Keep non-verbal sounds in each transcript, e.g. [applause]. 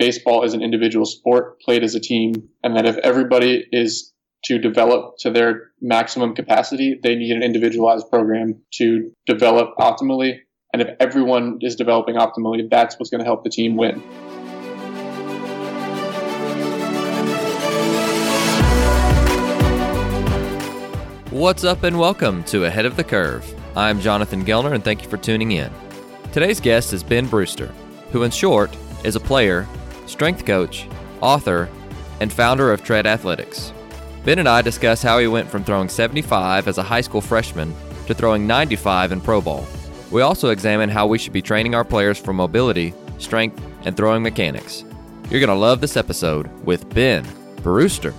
baseball is an individual sport played as a team, and that if everybody is to develop to their maximum capacity, they need an individualized program to develop optimally. And if everyone is developing optimally, that's what's going to help the team win. What's up, and welcome to Ahead of the Curve. I'm Jonathan Gelner, and thank you for tuning in. Today's guest is Ben Brewster, who, in short, is a player, strength coach, author, and founder of Tread Athletics. Ben and I discuss how he went from throwing 75 as a high school freshman to throwing 95 in pro ball. We also examine how we should be training our players for mobility, strength, and throwing mechanics. You're going to love this episode with Ben Brewster.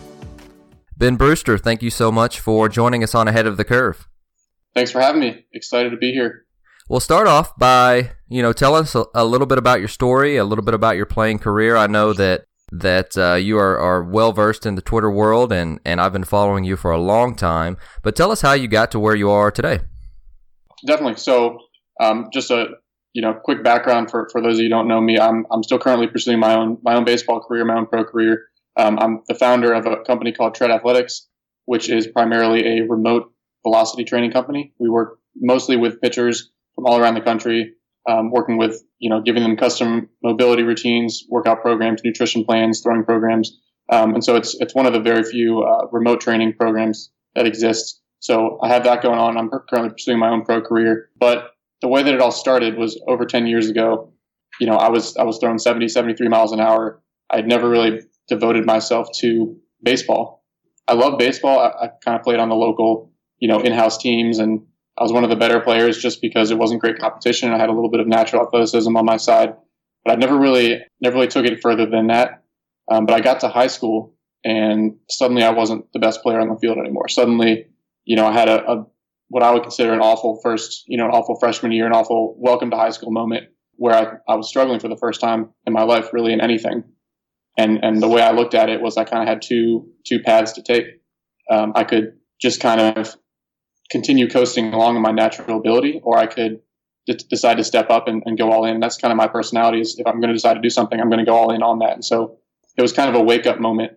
Ben Brewster, thank you so much for joining us on Ahead of the Curve. Thanks for having me. Excited to be here. We'll start off by, you know, tell us a, a little bit about your story, a little bit about your playing career. I know that that uh, you are, are well versed in the Twitter world, and and I've been following you for a long time. But tell us how you got to where you are today. Definitely. So, um, just a you know quick background for, for those of you who don't know me. I'm I'm still currently pursuing my own my own baseball career, my own pro career. Um, I'm the founder of a company called Tread Athletics, which is primarily a remote velocity training company. We work mostly with pitchers from all around the country, um, working with, you know, giving them custom mobility routines, workout programs, nutrition plans, throwing programs. Um, and so it's, it's one of the very few uh, remote training programs that exists. So I have that going on. I'm currently pursuing my own pro career, but the way that it all started was over 10 years ago. You know, I was, I was throwing 70, 73 miles an hour. I had never really devoted myself to baseball. I love baseball. I, I kind of played on the local, you know, in-house teams, and I was one of the better players just because it wasn't great competition. I had a little bit of natural athleticism on my side, but I never really, never really took it further than that. Um, but I got to high school, and suddenly I wasn't the best player on the field anymore. Suddenly, you know, I had a, a what I would consider an awful first, you know, an awful freshman year, an awful welcome to high school moment where I, I was struggling for the first time in my life, really in anything and and the way I looked at it was I kind of had two two paths to take. Um, I could just kind of continue coasting along in my natural ability, or I could d- decide to step up and, and, go all in. That's kind of my personality. Is if I'm going to decide to do something, I'm going to go all in on that. And so it was kind of a wake up moment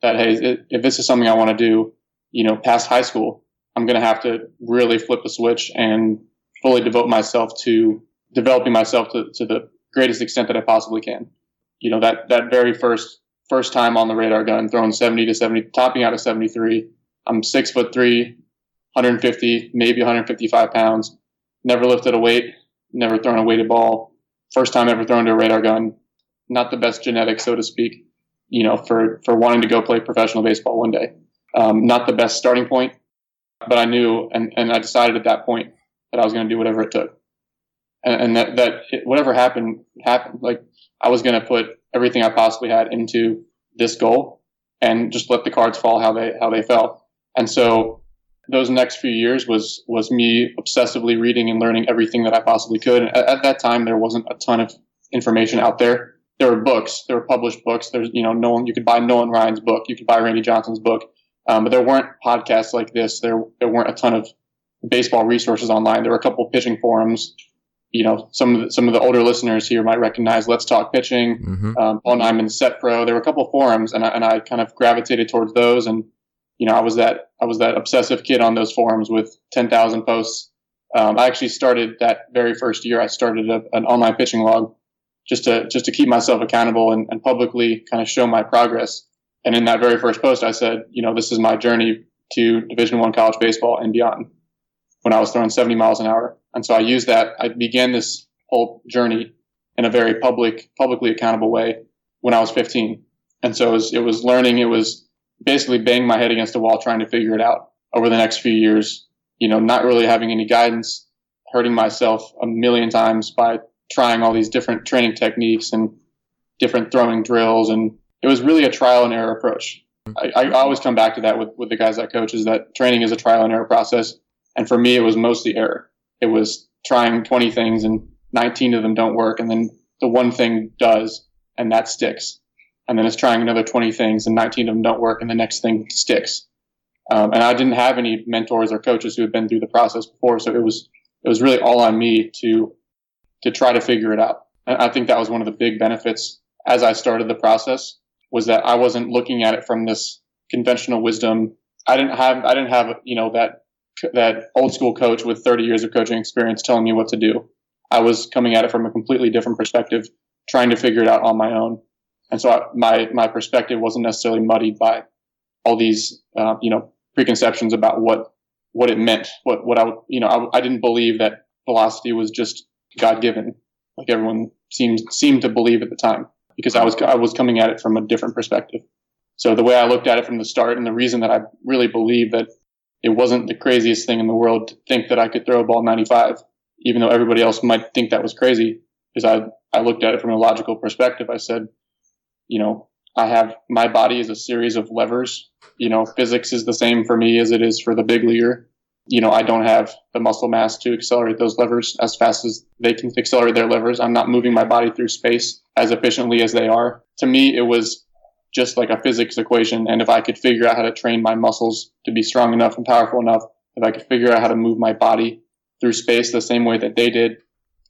that hey, it, if this is something I want to do, you know, past high school, I'm going to have to really flip the switch and fully devote myself to developing myself to, to the greatest extent that I possibly can you know, that, that very first, first time on the radar gun, throwing 70 to 70, topping out at 73. I'm six foot three, 150, maybe 155 pounds. Never lifted a weight, never thrown a weighted ball. First time ever thrown to a radar gun. Not the best genetics, so to speak, you know, for, for wanting to go play professional baseball one day. Um, not the best starting point, but I knew, and, and I decided at that point that I was going to do whatever it took. And, and that, that it, whatever happened, happened. Like I was going to put everything I possibly had into this goal and just let the cards fall how they how they fell. And so those next few years was was me obsessively reading and learning everything that I possibly could. And at, at that time, there wasn't a ton of information out there. There were books, there were published books. There's you know Nolan, you could buy Nolan Ryan's book, you could buy Randy Johnson's book, um, but there weren't podcasts like this. There there weren't a ton of baseball resources online. There were a couple of pitching forums you know, some of the, some of the older listeners here might recognize Let's Talk Pitching, mm-hmm. um, Paul Nyman's Set Pro. There were a couple of forums, and I, and I kind of gravitated towards those. And you know, I was that I was that obsessive kid on those forums with ten thousand posts. Um, I actually started that very first year. I started a, an online pitching log just to just to keep myself accountable and, and publicly kind of show my progress. And in that very first post, I said, you know, this is my journey to Division One college baseball and beyond. When I was throwing 70 miles an hour and so I used that. I began this whole journey in a very public, publicly accountable way when I was 15. And so it was, it was learning. It was basically banging my head against a wall trying to figure it out over the next few years. You know, not really having any guidance, hurting myself a million times by trying all these different training techniques and different throwing drills. And it was really a trial and error approach. I, I always come back to that with, with the guys I coach is that training is a trial and error process. And for me, it was mostly error it was trying 20 things and 19 of them don't work. And then the one thing does and that sticks. And then it's trying another 20 things and 19 of them don't work and the next thing sticks. Um, and I didn't have any mentors or coaches who had been through the process before. So it was, it was really all on me to, to try to figure it out. And I think that was one of the big benefits as I started the process was that I wasn't looking at it from this conventional wisdom. I didn't have I didn't have you know that that old school coach with 30 years of coaching experience telling me what to do. I was coming at it from a completely different perspective, trying to figure it out on my own. And so I, my my perspective wasn't necessarily muddied by all these uh, you know preconceptions about what what it meant. What what I you know I, I didn't believe that velocity was just God given, like everyone seemed seemed to believe at the time, because I was I was coming at it from a different perspective. So the way I looked at it from the start, and the reason that I really believe that it wasn't the craziest thing in the world to think that I could throw a ball 95, even though everybody else might think that was crazy, is I I looked at it from a logical perspective. I said, you know, I have my body is a series of levers. You know, physics is the same for me as it is for the big leaguer you know, I don't have the muscle mass to accelerate those levers as fast as they can accelerate their levers. I'm not moving my body through space as efficiently as they are. To me, it was just like a physics equation. And if I could figure out how to train my muscles to be strong enough and powerful enough, if I could figure out how to move my body through space the same way that they did,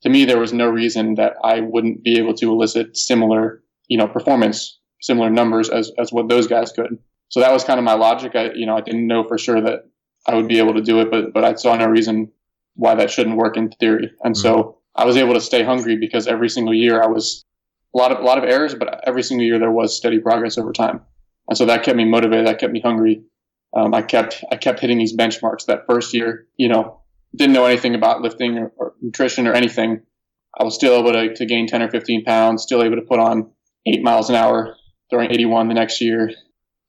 to me, there was no reason that I wouldn't be able to elicit similar, you know, performance, similar numbers as, as what those guys could. So that was kind of my logic. I, you know, I didn't know for sure that I would be able to do it, but but I saw no reason why that shouldn't work in theory. And mm-hmm. so I was able to stay hungry because every single year I was a lot of a lot of errors, but every single year there was steady progress over time. And so that kept me motivated. That kept me hungry. Um, I kept I kept hitting these benchmarks. That first year, you know, didn't know anything about lifting or, or nutrition or anything. I was still able to, to gain 10 or 15 pounds, still able to put on eight miles an hour, throwing 81 the next year,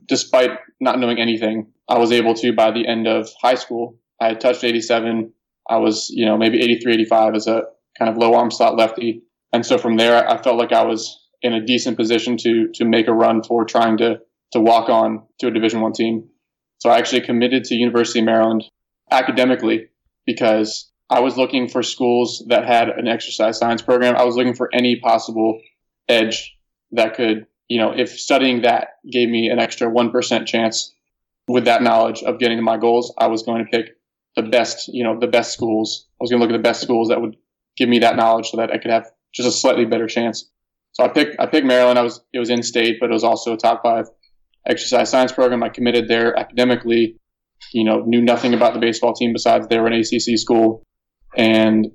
despite not knowing anything. I was able to by the end of high school. I had touched 87. I was, you know, maybe 83, 85 as a kind of low arm slot lefty. And so from there, I felt like I was in a decent position to to make a run for trying to to walk on to a Division One team. So I actually committed to University of Maryland academically because I was looking for schools that had an exercise science program. I was looking for any possible edge that could, you know, if studying that gave me an extra 1% chance with that knowledge of getting to my goals, I was going to pick the best, you know, the best schools. I was going to look at the best schools that would give me that knowledge so that I could have just a slightly better chance. So I picked, I picked Maryland. I was, it was in state, but it was also a top five exercise science program. I committed there academically, you know, knew nothing about the baseball team besides they were an ACC school and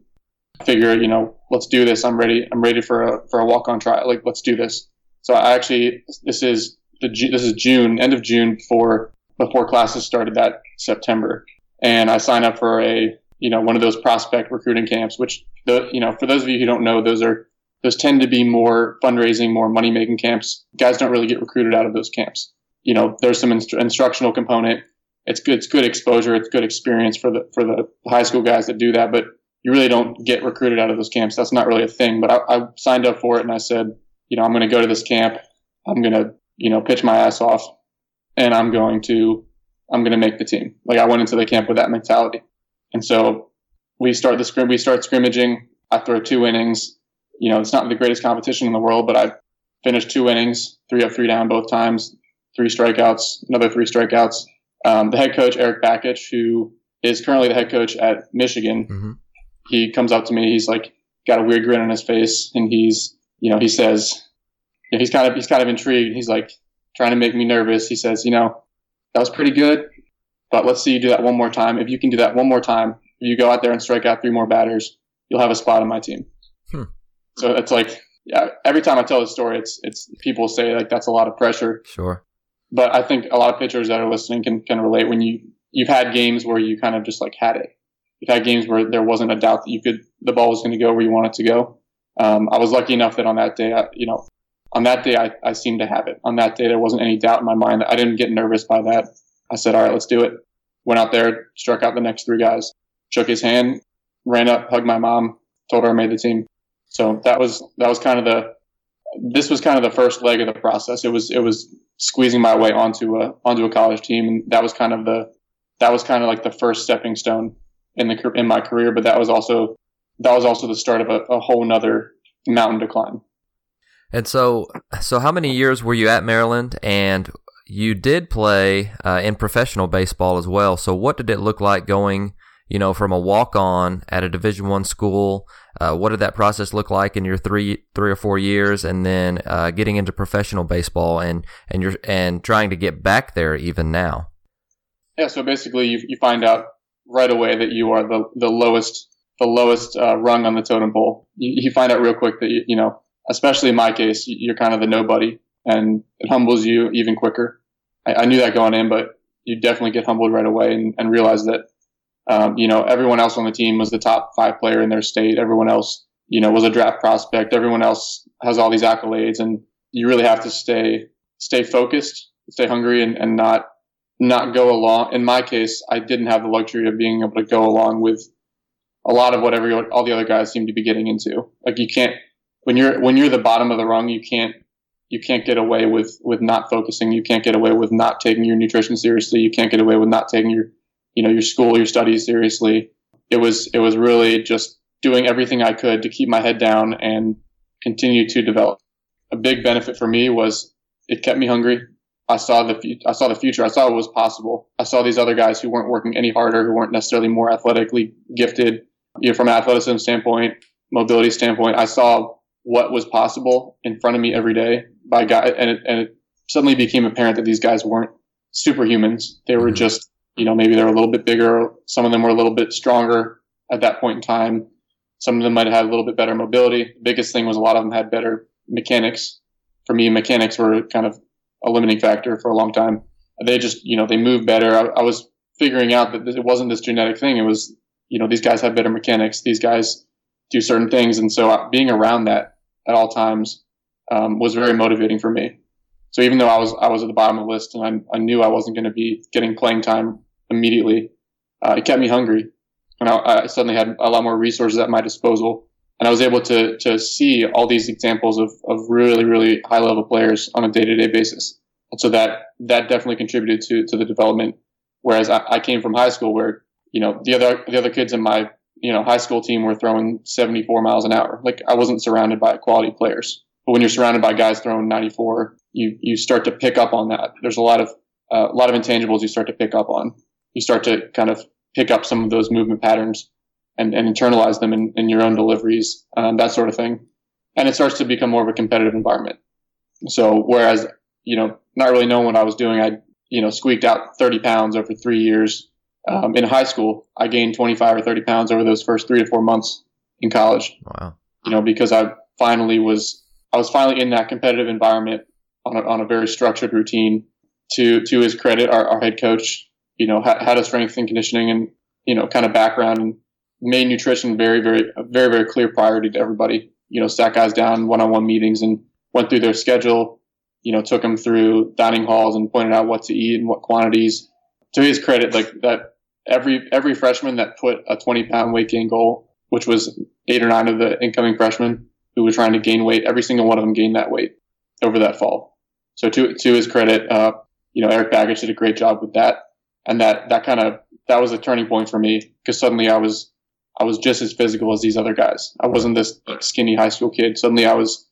figure, you know, let's do this. I'm ready. I'm ready for a, for a walk on trial. Like, let's do this. So I actually, this is the, this is June, end of June for before classes started that September. And I signed up for a, you know, one of those prospect recruiting camps, which the, you know, for those of you who don't know, those are, those tend to be more fundraising, more money making camps. Guys don't really get recruited out of those camps. You know, there's some inst- instructional component. It's good, it's good exposure. It's good experience for the, for the high school guys that do that, but you really don't get recruited out of those camps. That's not really a thing, but I, I signed up for it and I said, you know, I'm going to go to this camp. I'm going to, you know, pitch my ass off and I'm going to I'm going to make the team. Like I went into the camp with that mentality. And so we start the scrim, we start scrimmaging. I throw two innings. You know, it's not the greatest competition in the world, but I finished two innings, three up, three down both times, three strikeouts, another three strikeouts. Um, the head coach, Eric Bakich, who is currently the head coach at Michigan, mm-hmm. He comes up to me. He's like, got a weird grin on his face. And he's, you know, he says, he's kind of, he's kind of intrigued. He's like, trying to make me nervous. He says, you know, that was pretty good, but let's see you do that one more time. If you can do that one more time, if you go out there and strike out three more batters, you'll have a spot on my team. Hmm. So it's like, yeah, every time I tell the story, it's, it's people say like that's a lot of pressure. Sure. But I think a lot of pitchers that are listening can, can relate when you, you've had games where you kind of just like had it. You've had games where there wasn't a doubt that you could, the ball was going to go where you want it to go. Um, I was lucky enough that on that day, I, you know, on that day, I, I seemed to have it. On that day, there wasn't any doubt in my mind. I didn't get nervous by that. I said, all right, let's do it. Went out there, struck out the next three guys, shook his hand, ran up, hugged my mom, told her I made the team. So that was, that was kind of the, this was kind of the first leg of the process. It was, it was squeezing my way onto a, onto a college team. And that was kind of the, that was kind of like the first stepping stone in the, in my career. But that was also, that was also the start of a, a whole nother mountain to climb. And so, so how many years were you at Maryland? And you did play uh, in professional baseball as well. So, what did it look like going, you know, from a walk on at a Division One school Uh, what did that process look like in your three three or four years, and then uh, getting into professional baseball and and you're and trying to get back there even now? Yeah, so basically, you you find out right away that you are the the lowest the lowest uh, rung on the totem pole. You, you, find out real quick that you, you know, especially in my case, you're kind of the nobody, and it humbles you even quicker. I, I knew that going in, but you definitely get humbled right away and, and realize that um, you know, everyone else on the team was the top five player in their state. Everyone else, you know, was a draft prospect. Everyone else has all these accolades, and you really have to stay stay focused, stay hungry, and, and not not go along. In my case, I didn't have the luxury of being able to go along with a lot of what every all the other guys seem to be getting into. Like you can't when you're when you're the bottom of the rung, you can't you can't get away with with not focusing. You can't get away with not taking your nutrition seriously. You can't get away with not taking your you know your school, your studies seriously. It was it was really just doing everything I could to keep my head down and continue to develop. A big benefit for me was it kept me hungry. I saw the I saw the future. I saw what was possible. I saw these other guys who weren't working any harder, who weren't necessarily more athletically gifted, you know, from an athleticism standpoint, mobility standpoint. I saw what was possible in front of me every day by guys, and it, and it suddenly became apparent that these guys weren't superhumans. They were mm-hmm. just you know, maybe they're a little bit bigger. Some of them were a little bit stronger at that point in time. Some of them might have had a little bit better mobility. The biggest thing was a lot of them had better mechanics. For me, mechanics were kind of a limiting factor for a long time. They just, you know, they move better. I, I was figuring out that it wasn't this genetic thing. It was, you know, these guys have better mechanics. These guys do certain things. And so uh, being around that at all times um, was very motivating for me. So even though I was I was at the bottom of the list and I, I knew I wasn't going to be getting playing time immediately. Uh, it kept me hungry, and I, I, suddenly had a lot more resources at my disposal, and I was able to to see all these examples of of really really high level players on a day to day basis, and so that that definitely contributed to to the development. Whereas I, I came from high school where you know the other the other kids in my you know high school team were throwing 74 miles an hour. Like I wasn't surrounded by quality players. But when you're surrounded by guys throwing 94, you you start to pick up on that. There's a lot of uh, a lot of intangibles you start to pick up on you start to kind of pick up some of those movement patterns and, and internalize them in, in your own deliveries, um, that sort of thing. And it starts to become more of a competitive environment. So whereas, you know, not really knowing what I was doing, I, you know, squeaked out 30 pounds over three years. Um, in high school, I gained 25 or 30 pounds over those first three to four months in college. Wow. You know, because I finally was, I was finally in that competitive environment on a, on a very structured routine. To, to his credit, our, our head coach, you know, had a strength and conditioning and, you know, kind of background and made nutrition very, very, very, very clear priority to everybody. You know, sat guys down one on one meetings and went through their schedule, you know, took them through dining halls and pointed out what to eat and what quantities. To his credit, like that, every, every freshman that put a 20 pound weight gain goal, which was eight or nine of the incoming freshmen who were trying to gain weight, every single one of them gained that weight over that fall. So to, to his credit, uh, you know, Eric Bakich did a great job with that and that that kind of that was a turning point for me because suddenly I was I was just as physical as these other guys. I wasn't this skinny high school kid. Suddenly I was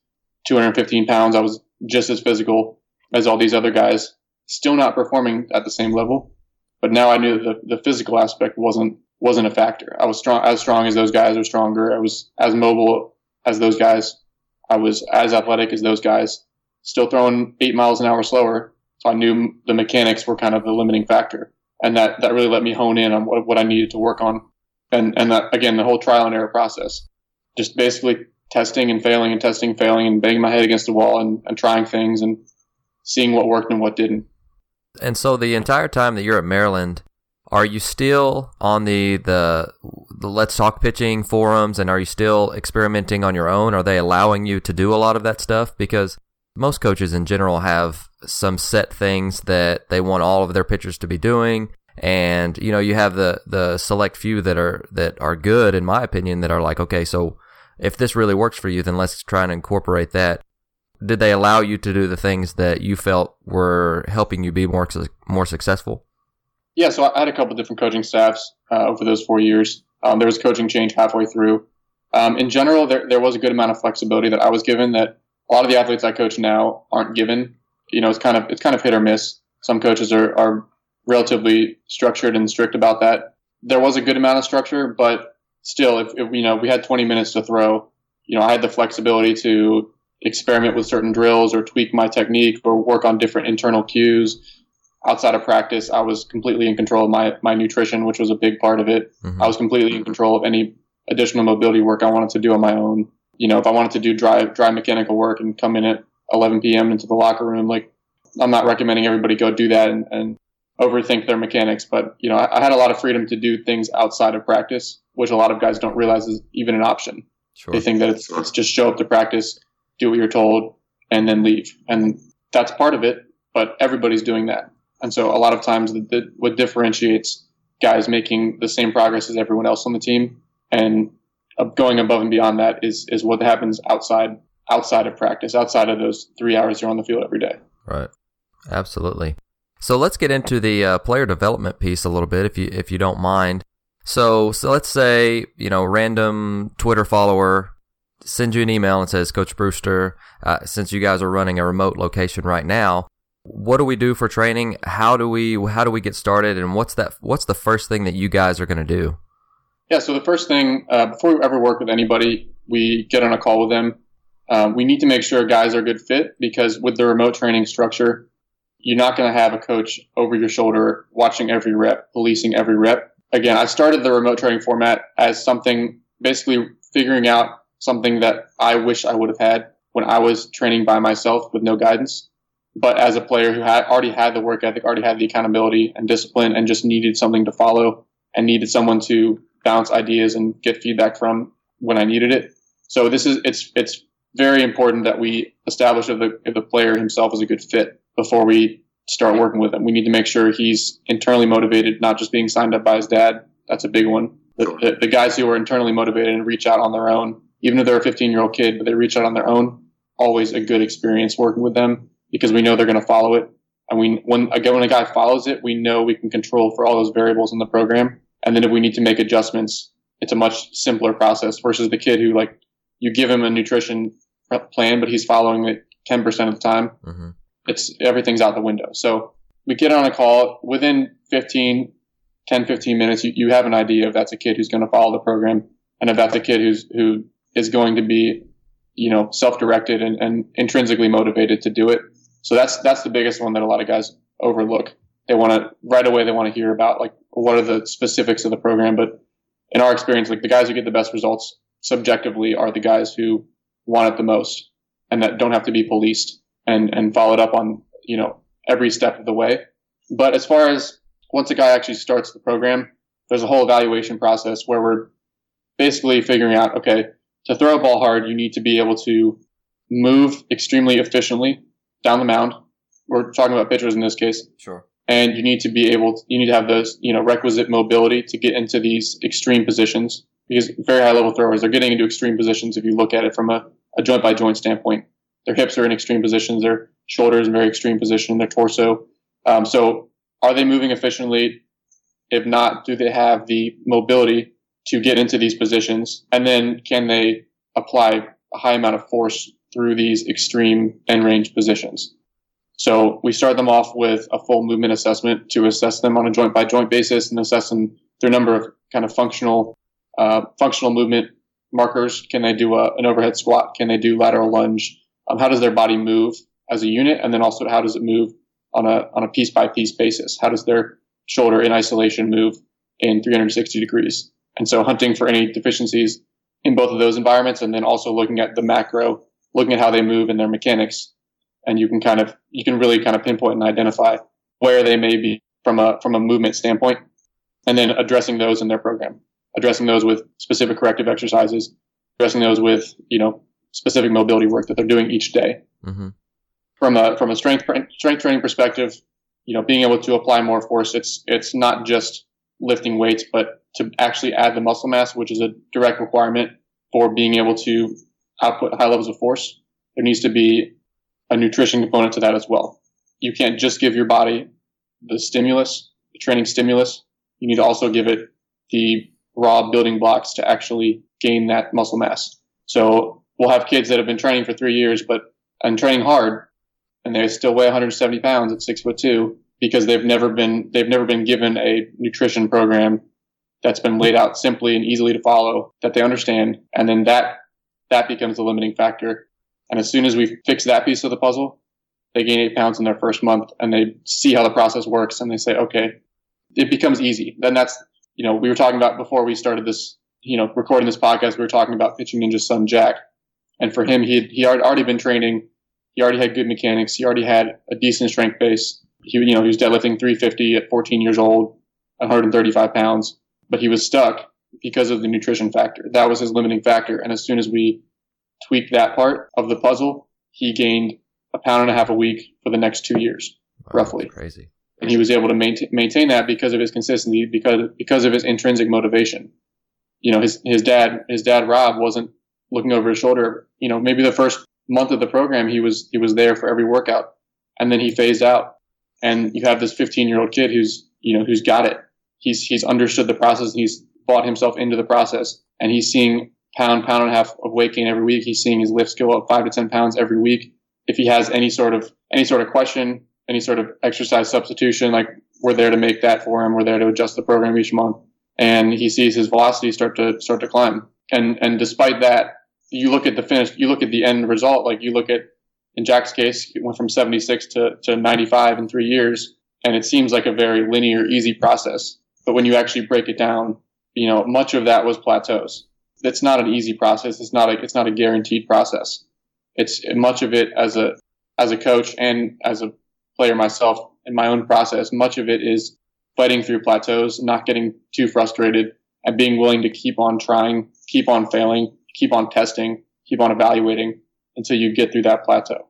215 pounds. I was just as physical as all these other guys. Still not performing at the same level, but now I knew that the, the physical aspect wasn't wasn't a factor. I was strong as strong as those guys or stronger. I was as mobile as those guys. I was as athletic as those guys. Still throwing eight miles an hour slower. So I knew the mechanics were kind of the limiting factor and that that really let me hone in on what, what I needed to work on, and and that again the whole trial and error process, just basically testing and failing and testing and failing and banging my head against the wall and, and trying things and seeing what worked and what didn't. And so the entire time that you're at Maryland, are you still on the the the Let's Talk pitching forums and are you still experimenting on your own? Are they allowing you to do a lot of that stuff? Because most coaches in general have some set things that they want all of their pitchers to be doing and you know you have the the select few that are that are good in my opinion that are like okay so if this really works for you then let's try and incorporate that. Did they allow you to do the things that you felt were helping you be more more successful? Yeah so i had a couple different coaching staffs uh, over those four years. Um, there was coaching change halfway through. Um, in general there, there was a good amount of flexibility that i was given that a lot of the athletes i coach now aren't given. You know, it's kind of it's kind of hit or miss. Some coaches are, are relatively structured and strict about that. There was a good amount of structure, but still, if, if you know we had 20 minutes to throw, you know, I had the flexibility to experiment with certain drills or tweak my technique or work on different internal cues. Outside of practice, I was completely in control of my, my nutrition, which was a big part of it. Mm-hmm. I was completely in control of any additional mobility work I wanted to do on my own. You know, if I wanted to do dry, dry mechanical work and come in at 11 p.m. into the locker room, like I'm not recommending everybody go do that and, and overthink their mechanics, but you know, I, I, had a lot of freedom to do things outside of practice, which a lot of guys don't realize is even an option. Sure. They think that it's, it's just show up to practice, do what you're told, and then leave. And that's part of it, but everybody's doing that. And so a lot of times the, the, what differentiates guys making the same progress as everyone else on the team and going above and beyond that is, is what happens outside, outside of practice, outside of those three hours you're on the field every day. Right. Absolutely. So let's get into the uh, player development piece a little bit, if you if you don't mind. So so let's say you know random Twitter follower sends you an email and says, Coach Brewster, uh, since you guys are running a remote location right now, what do we do for training? How do we how do we get started? And what's that? What's the first thing that you guys are going to do? Yeah. So the first thing uh, before we ever work with anybody, we get on a call with them. Um, we need to make sure guys are a good fit because with the remote training structure, you're not going to have a coach over your shoulder watching every rep, policing every rep. Again, I started the remote training format as something basically figuring out something that I wish I would have had when I was training by myself with no guidance. But as a player who had already had the work ethic, already had the accountability and discipline, and just needed something to follow and needed someone to bounce ideas and get feedback from when I needed it. So this is it's it's very important that we establish if the if the player himself is a good fit before we start working with him. We need to make sure he's internally motivated, not just being signed up by his dad. That's a big one. The, the, the guys who are internally motivated and reach out on their own, even if they're a 15 year old kid, but they reach out on their own, always a good experience working with them because we know they're going to follow it. And we, when, again, when a guy follows it, we know we can control for all those variables in the program. And then if we need to make adjustments, it's a much simpler process versus the kid who like you give him a nutrition plan, but he's following it 10% of the time. Mm-hmm it's everything's out the window. So we get on a call within 15, 10, 15 minutes. You, you have an idea if that's a kid who's going to follow the program and if that's a kid who's, who is going to be, you know, self-directed and, and intrinsically motivated to do it. So that's, that's the biggest one that a lot of guys overlook. They want to right away. They want to hear about like what are the specifics of the program. But in our experience, like the guys who get the best results subjectively are the guys who want it the most and that don't have to be policed and and followed up on you know every step of the way. But as far as once a guy actually starts the program, there's a whole evaluation process where we're basically figuring out okay to throw a ball hard, you need to be able to move extremely efficiently down the mound. We're talking about pitchers in this case. Sure. And you need to be able to, you need to have those, you know, requisite mobility to get into these extreme positions because very high level throwers are getting into extreme positions if you look at it from a, a joint by joint standpoint. Their hips are in extreme positions. Their shoulders in very extreme position. Their torso. Um, so, are they moving efficiently? If not, do they have the mobility to get into these positions? And then, can they apply a high amount of force through these extreme end range positions? So we start them off with a full movement assessment to assess them on a joint by joint basis and assess them their number of kind of functional uh, functional movement markers. Can they do a, an overhead squat? Can they do lateral lunge? Um, how does their body move as a unit, and then also how does it move on a on a piece by piece basis? How does their shoulder in isolation move in 360 degrees? And so hunting for any deficiencies in both of those environments, and then also looking at the macro, looking at how they move and their mechanics, and you can kind of you can really kind of pinpoint and identify where they may be from a from a movement standpoint, and then addressing those in their program, addressing those with specific corrective exercises, addressing those with you know specific mobility work that they're doing each day. Mm-hmm. From a from a strength strength training perspective, you know, being able to apply more force, it's it's not just lifting weights, but to actually add the muscle mass, which is a direct requirement for being able to output high levels of force. There needs to be a nutrition component to that as well. You can't just give your body the stimulus, the training stimulus. You need to also give it the raw building blocks to actually gain that muscle mass. So we'll have kids that have been training for three years, but and training hard, and they still weigh 170 pounds at six foot two because they've never been they've never been given a nutrition program that's been laid out simply and easily to follow that they understand. And then that, that becomes the limiting factor. And as soon as we fix that piece of the puzzle, they gain eight pounds in their first month and they see how the process works and they say, okay, it becomes easy. Then that's, you know, we were talking about before we started this, you know, recording this podcast, we were talking about pitching ninja's son, Jack. And for him, he he had already been training. He already had good mechanics. He already had a decent strength base. He, you know, he was deadlifting 350 at 14 years old, 135 pounds, but he was stuck because of the nutrition factor. That was his limiting factor. And as soon as we tweaked that part of the puzzle, he gained a pound and a half a week for the next two years, wow, roughly. Crazy. And he was able to maintain, maintain that because of his consistency, because because of his intrinsic motivation. You know, his his dad his dad Rob wasn't looking over his shoulder. You know, maybe the first month of the program he was he was there for every workout, and then he phased out. And you have this 15 year old kid who's you know who's got it. He's he's understood the process and he's bought himself into the process, and he's seeing pound pound and a half of weight gain every week. He's seeing his lifts go up five to ten pounds every week. If he has any sort of any sort of question, any sort of exercise substitution, like we're there to make that for him. We're there to adjust the program each month, and he sees his velocity start to start to climb. And and despite that, you look at the finish, you look at the end result. Like you look at in Jack's case, he went from 76 to, to 95 in three years, and it seems like a very linear, easy process. But when you actually break it down, you know, much of that was plateaus. It's not an easy process. It's not a, it's not a guaranteed process. It's much of it as a, as a coach and as a player myself in my own process. Much of it is fighting through plateaus, not getting too frustrated and being willing to keep on trying, keep on failing, keep on testing, keep on evaluating until you get through that plateau.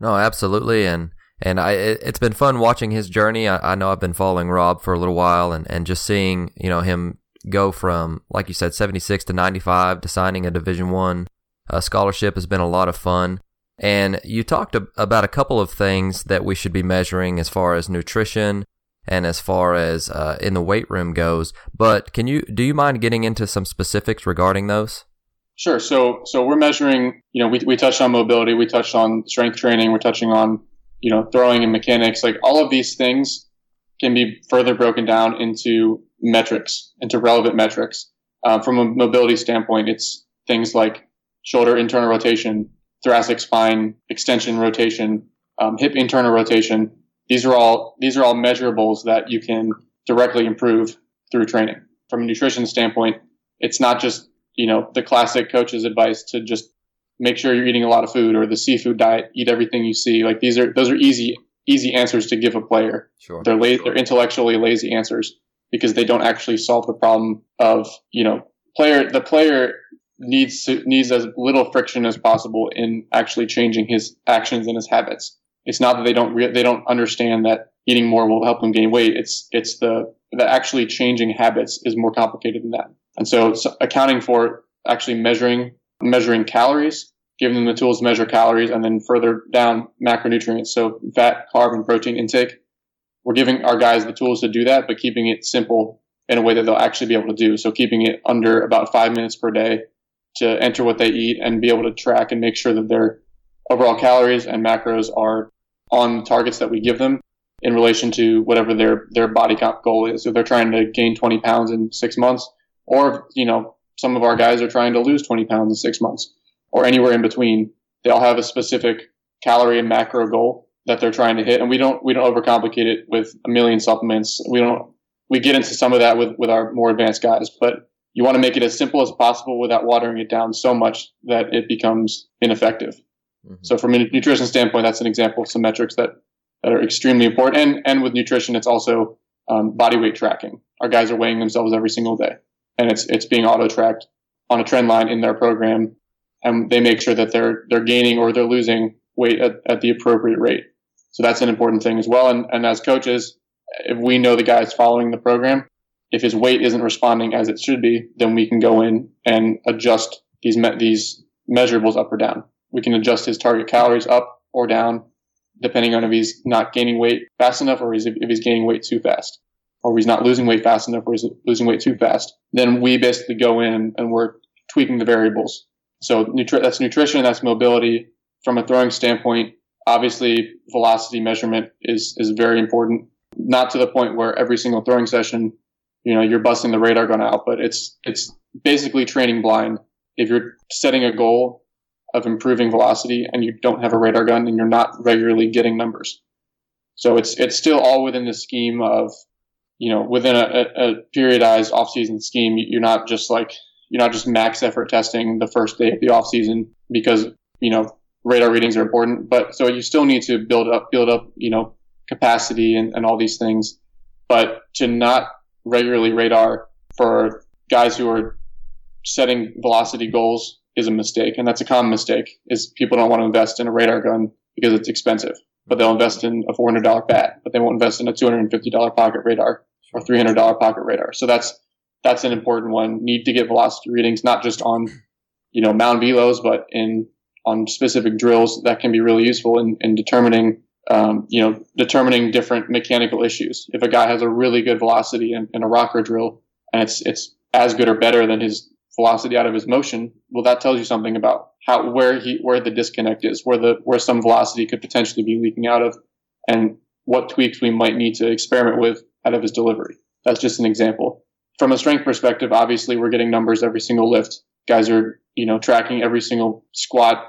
No, absolutely. And, and I, it, has been fun watching his journey. I, I, know I've been following Rob for a little while and, and just seeing, you know, him go from, like you said, 76 to 95 to signing a division one uh, scholarship has been a lot of fun. And you talked about a couple of things that we should be measuring as far as nutrition and as far as uh, in the weight room goes. But can you do you mind getting into some specifics regarding those? Sure. So so we're measuring. You know, we we touched on mobility, we touched on strength training, we're touching on you know throwing and mechanics. Like all of these things can be further broken down into metrics, into relevant metrics. Uh, from a mobility standpoint, it's things like shoulder internal rotation, thoracic spine extension rotation, um, hip internal rotation. These are all these are all measurables that you can directly improve through training. From a nutrition standpoint, it's not just you know the classic coach's advice to just make sure you're eating a lot of food or the seafood diet, eat everything you see. Like these are those are easy easy answers to give a player. Sure. They're la- they're intellectually lazy answers because they don't actually solve the problem of you know player the player needs to, needs as little friction as possible in actually changing his actions and his habits. It's not that they don't re- they don't understand that eating more will help them gain weight. It's it's the that actually changing habits is more complicated than that. And so, so accounting for actually measuring measuring calories, giving them the tools to measure calories, and then further down macronutrients, so fat, carb, and protein intake. We're giving our guys the tools to do that, but keeping it simple in a way that they'll actually be able to do. So keeping it under about five minutes per day to enter what they eat and be able to track and make sure that their overall calories and macros are on the targets that we give them in relation to whatever their, their body comp goal is. So they're trying to gain 20 pounds in six months, or, you know, some of our guys are trying to lose 20 pounds in six months or anywhere in between. They all have a specific calorie and macro goal that they're trying to hit. And we don't, we don't overcomplicate it with a million supplements. We don't, we get into some of that with, with our more advanced guys, but you want to make it as simple as possible without watering it down so much that it becomes ineffective. Mm-hmm. So from a nutrition standpoint, that's an example of some metrics that, that are extremely important. And, and with nutrition, it's also um, body weight tracking. Our guys are weighing themselves every single day and it's, it's being auto tracked on a trend line in their program. And they make sure that they're, they're gaining or they're losing weight at, at the appropriate rate. So that's an important thing as well. And, and as coaches, if we know the guy's following the program, if his weight isn't responding as it should be, then we can go in and adjust these me- these measurables up or down. We can adjust his target calories up or down, depending on if he's not gaining weight fast enough or if he's gaining weight too fast, or he's not losing weight fast enough or he's losing weight too fast. Then we basically go in and we're tweaking the variables. So nutri- that's nutrition, that's mobility. From a throwing standpoint, obviously velocity measurement is is very important. Not to the point where every single throwing session you know, you're busting the radar gun out, but it's, it's basically training blind. If you're setting a goal of improving velocity and you don't have a radar gun and you're not regularly getting numbers. So it's, it's still all within the scheme of, you know, within a, a, periodized off-season scheme. You're not just like, you're not just max effort testing the first day of the off season because, you know, radar readings are important, but so you still need to build up, build up, you know, capacity and, and all these things. But to not regularly radar for guys who are setting velocity goals is a mistake. And that's a common mistake is people don't want to invest in a radar gun because it's expensive, but they'll invest in a $400 bat, but they won't invest in a $250 pocket radar or $300 pocket radar. So that's, that's an important one. Need to get velocity readings, not just on, you know, mound velos, but in on specific drills that can be really useful in, in determining, um, you know, determining different mechanical issues. If a guy has a really good velocity in, in a rocker drill and it's it's as good or better than his velocity out of his motion, well, that tells you something about how where he where the disconnect is, where the where some velocity could potentially be leaking out of, and what tweaks we might need to experiment with out of his delivery. That's just an example. From a strength perspective, obviously we're getting numbers every single lift. Guys are, you know, tracking every single squat,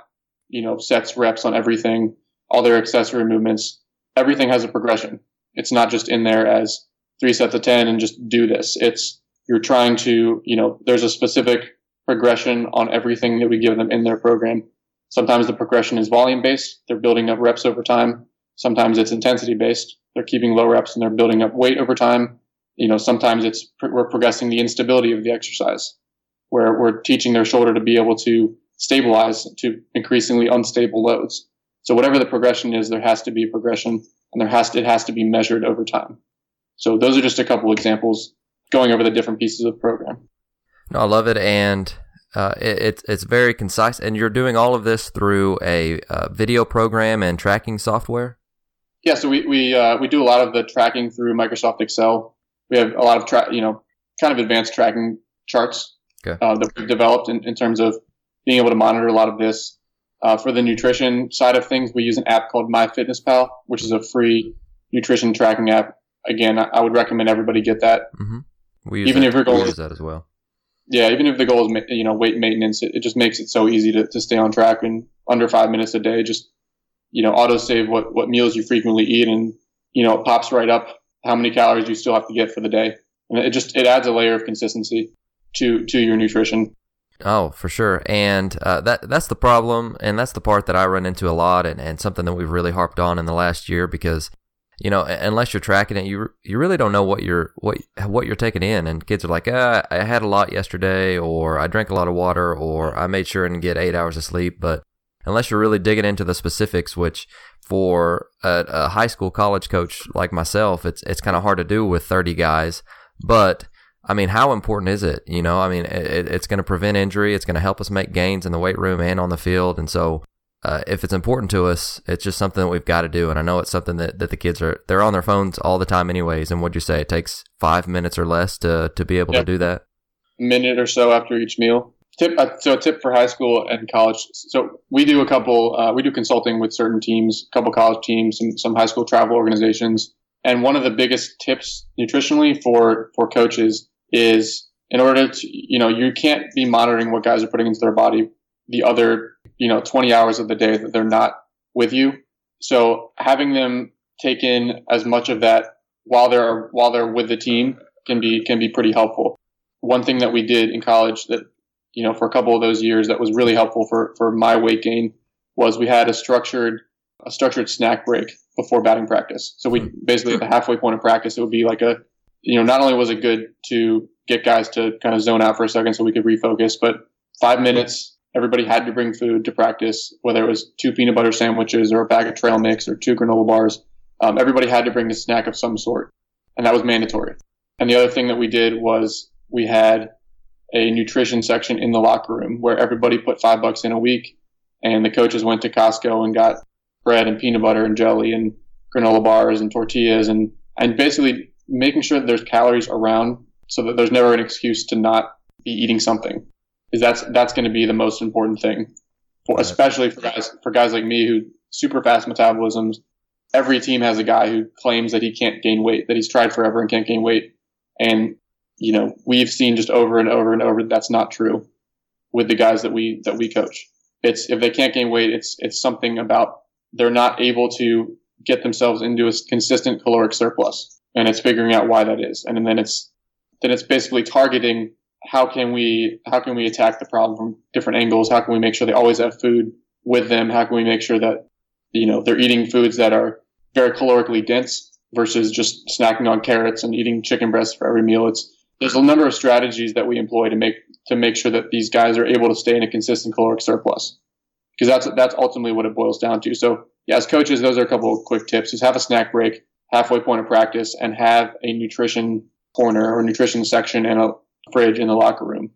you know, sets, reps on everything, all their accessory movements. Everything has a progression. It's not just in there as three sets of 10 and just do this. It's, you're trying to, you know, there's a specific progression on everything that we give them in their program. Sometimes the progression is volume based. They're building up reps over time. Sometimes it's intensity based. They're keeping low reps and they're building up weight over time. You know, sometimes it's we're progressing the instability of the exercise, where we're teaching their shoulder to be able to stabilize to increasingly unstable loads. So whatever the progression is, there has to be a progression and there has to, it has to be measured over time. So those are just a couple examples going over the different pieces of program. No, I love it. And uh, it, it's it's very concise, and you're doing all of this through a uh, video program and tracking software. Yeah, so we we uh, we do a lot of the tracking through Microsoft Excel. We have a lot of tra- you know kind of advanced tracking charts okay. Uh, that we've developed in, in terms of being able to monitor a lot of this. Uh, for the nutrition side of things, we use an app called MyFitnessPal, which is a free nutrition tracking app. Again, I, I would recommend everybody get that. Mm-hmm. We even that, if your goal is that as well. Yeah, even if the goal is you know weight maintenance, it, it just makes it so easy to, to stay on track in under five minutes a day. Just you know auto save what what meals you frequently eat, and you know it pops right up how many calories you still have to get for the day, and it just it adds a layer of consistency to to your nutrition. Oh, for sure, and uh, that that's the problem, and that's the part that I run into a lot, and, and something that we've really harped on in the last year because, you know, unless you're tracking it, you you really don't know what you're what what you're taking in, and kids are like, ah, I had a lot yesterday, or I drank a lot of water, or I made sure and get eight hours of sleep, but unless you're really digging into the specifics, which for a, a high school college coach like myself, it's it's kind of hard to do with 30 guys, but I mean, how important is it? You know, I mean, it, it's going to prevent injury. It's going to help us make gains in the weight room and on the field. And so, uh, if it's important to us, it's just something that we've got to do. And I know it's something that, that the kids are, they're on their phones all the time anyways. And what'd you say? It takes five minutes or less to, to be able yep. to do that? A minute or so after each meal. Tip, uh, so a tip for high school and college. So we do a couple, uh, we do consulting with certain teams, a couple college teams, some, some high school travel organizations. And one of the biggest tips nutritionally for, for coaches is in order to, you know, you can't be monitoring what guys are putting into their body the other, you know, 20 hours of the day that they're not with you. So having them take in as much of that while they're, while they're with the team can be, can be pretty helpful. One thing that we did in college that, you know, for a couple of those years that was really helpful for, for my weight gain was we had a structured, a structured snack break before batting practice. So we hmm. basically at the halfway point of practice, it would be like a you know, not only was it good to get guys to kind of zone out for a second so we could refocus, but five minutes, everybody had to bring food to practice, whether it was two peanut butter sandwiches or a bag of trail mix or two granola bars. Um, everybody had to bring a snack of some sort, and that was mandatory. And the other thing that we did was we had a nutrition section in the locker room where everybody put five bucks in a week, and the coaches went to Costco and got bread and peanut butter and jelly and granola bars and tortillas and and basically making sure that there's calories around so that there's never an excuse to not be eating something is that's that's going to be the most important thing. For especially for guys for guys like me who super fast metabolisms. Every team has a guy who claims that he can't gain weight that he's tried forever and can't gain weight. And you know, we've seen just over and over and over that's not true with the guys that we that we coach. It's if they can't gain weight, it's it's something about they're not able to get themselves into a consistent caloric surplus, and it's figuring out why that is, and then it's then it's basically targeting how can we how can we attack the problem from different angles? How can we make sure they always have food with them? How can we make sure that you know they're eating foods that are very calorically dense versus just snacking on carrots and eating chicken breasts for every meal? It's there's a number of strategies that we employ to make to make sure that these guys are able to stay in a consistent caloric surplus because that's that's ultimately what it boils down to. So yeah, as coaches, those are a couple of quick tips: is have a snack break, halfway point of practice, and have a nutrition corner or nutrition section and a fridge in the locker room.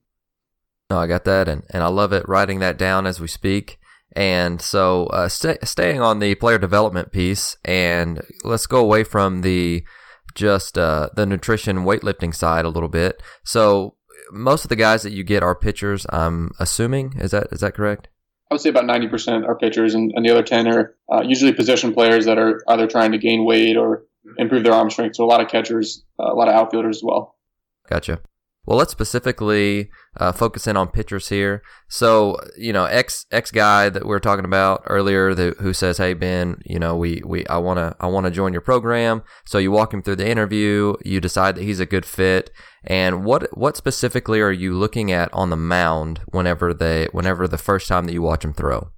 No, I got that, and, and I love it. Writing that down as we speak. And so, uh, st- staying on the player development piece, and let's go away from the just uh, the nutrition weightlifting side a little bit. So, most of the guys that you get are pitchers. I'm assuming is that is that correct? I would say about 90% are pitchers, and, and the other 10 are uh, usually position players that are either trying to gain weight or improve their arm strength. So a lot of catchers, uh, a lot of outfielders as well. Gotcha. Well, let's specifically uh, focus in on pitchers here. So, you know, ex ex guy that we were talking about earlier, who says, "Hey Ben, you know, we we I wanna I wanna join your program." So you walk him through the interview. You decide that he's a good fit. And what what specifically are you looking at on the mound whenever they whenever the first time that you watch him throw?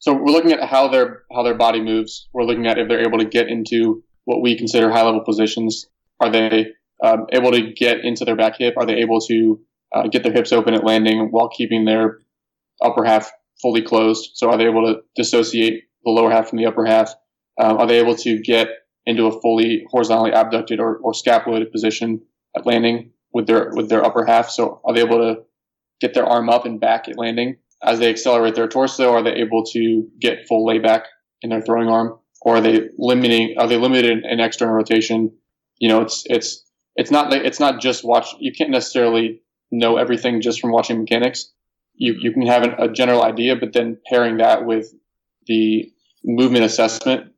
So we're looking at how their how their body moves. We're looking at if they're able to get into what we consider high level positions. Are they um, able to get into their back hip? Are they able to uh, get their hips open at landing while keeping their upper half fully closed? So are they able to dissociate the lower half from the upper half? Um, are they able to get into a fully horizontally abducted or, or scapulated position at landing with their with their upper half? So are they able to get their arm up and back at landing as they accelerate their torso? Are they able to get full layback in their throwing arm, or are they limiting? Are they limited in external rotation? You know, it's it's it's not it's not just watch. You can't necessarily know everything just from watching mechanics. You you can have an, a general idea, but then pairing that with the movement assessment.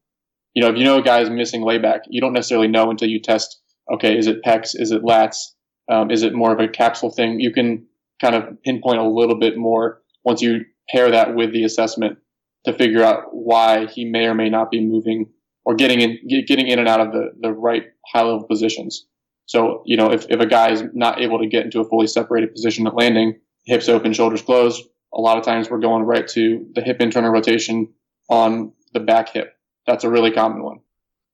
You know, if you know a guy is missing layback, you don't necessarily know until you test. Okay, is it pecs? Is it lats? Um, is it more of a capsule thing? You can kind of pinpoint a little bit more once you pair that with the assessment to figure out why he may or may not be moving or getting in getting in and out of the, the right high level positions. So, you know, if, if a guy is not able to get into a fully separated position at landing, hips open, shoulders closed, a lot of times we're going right to the hip internal rotation on the back hip. That's a really common one.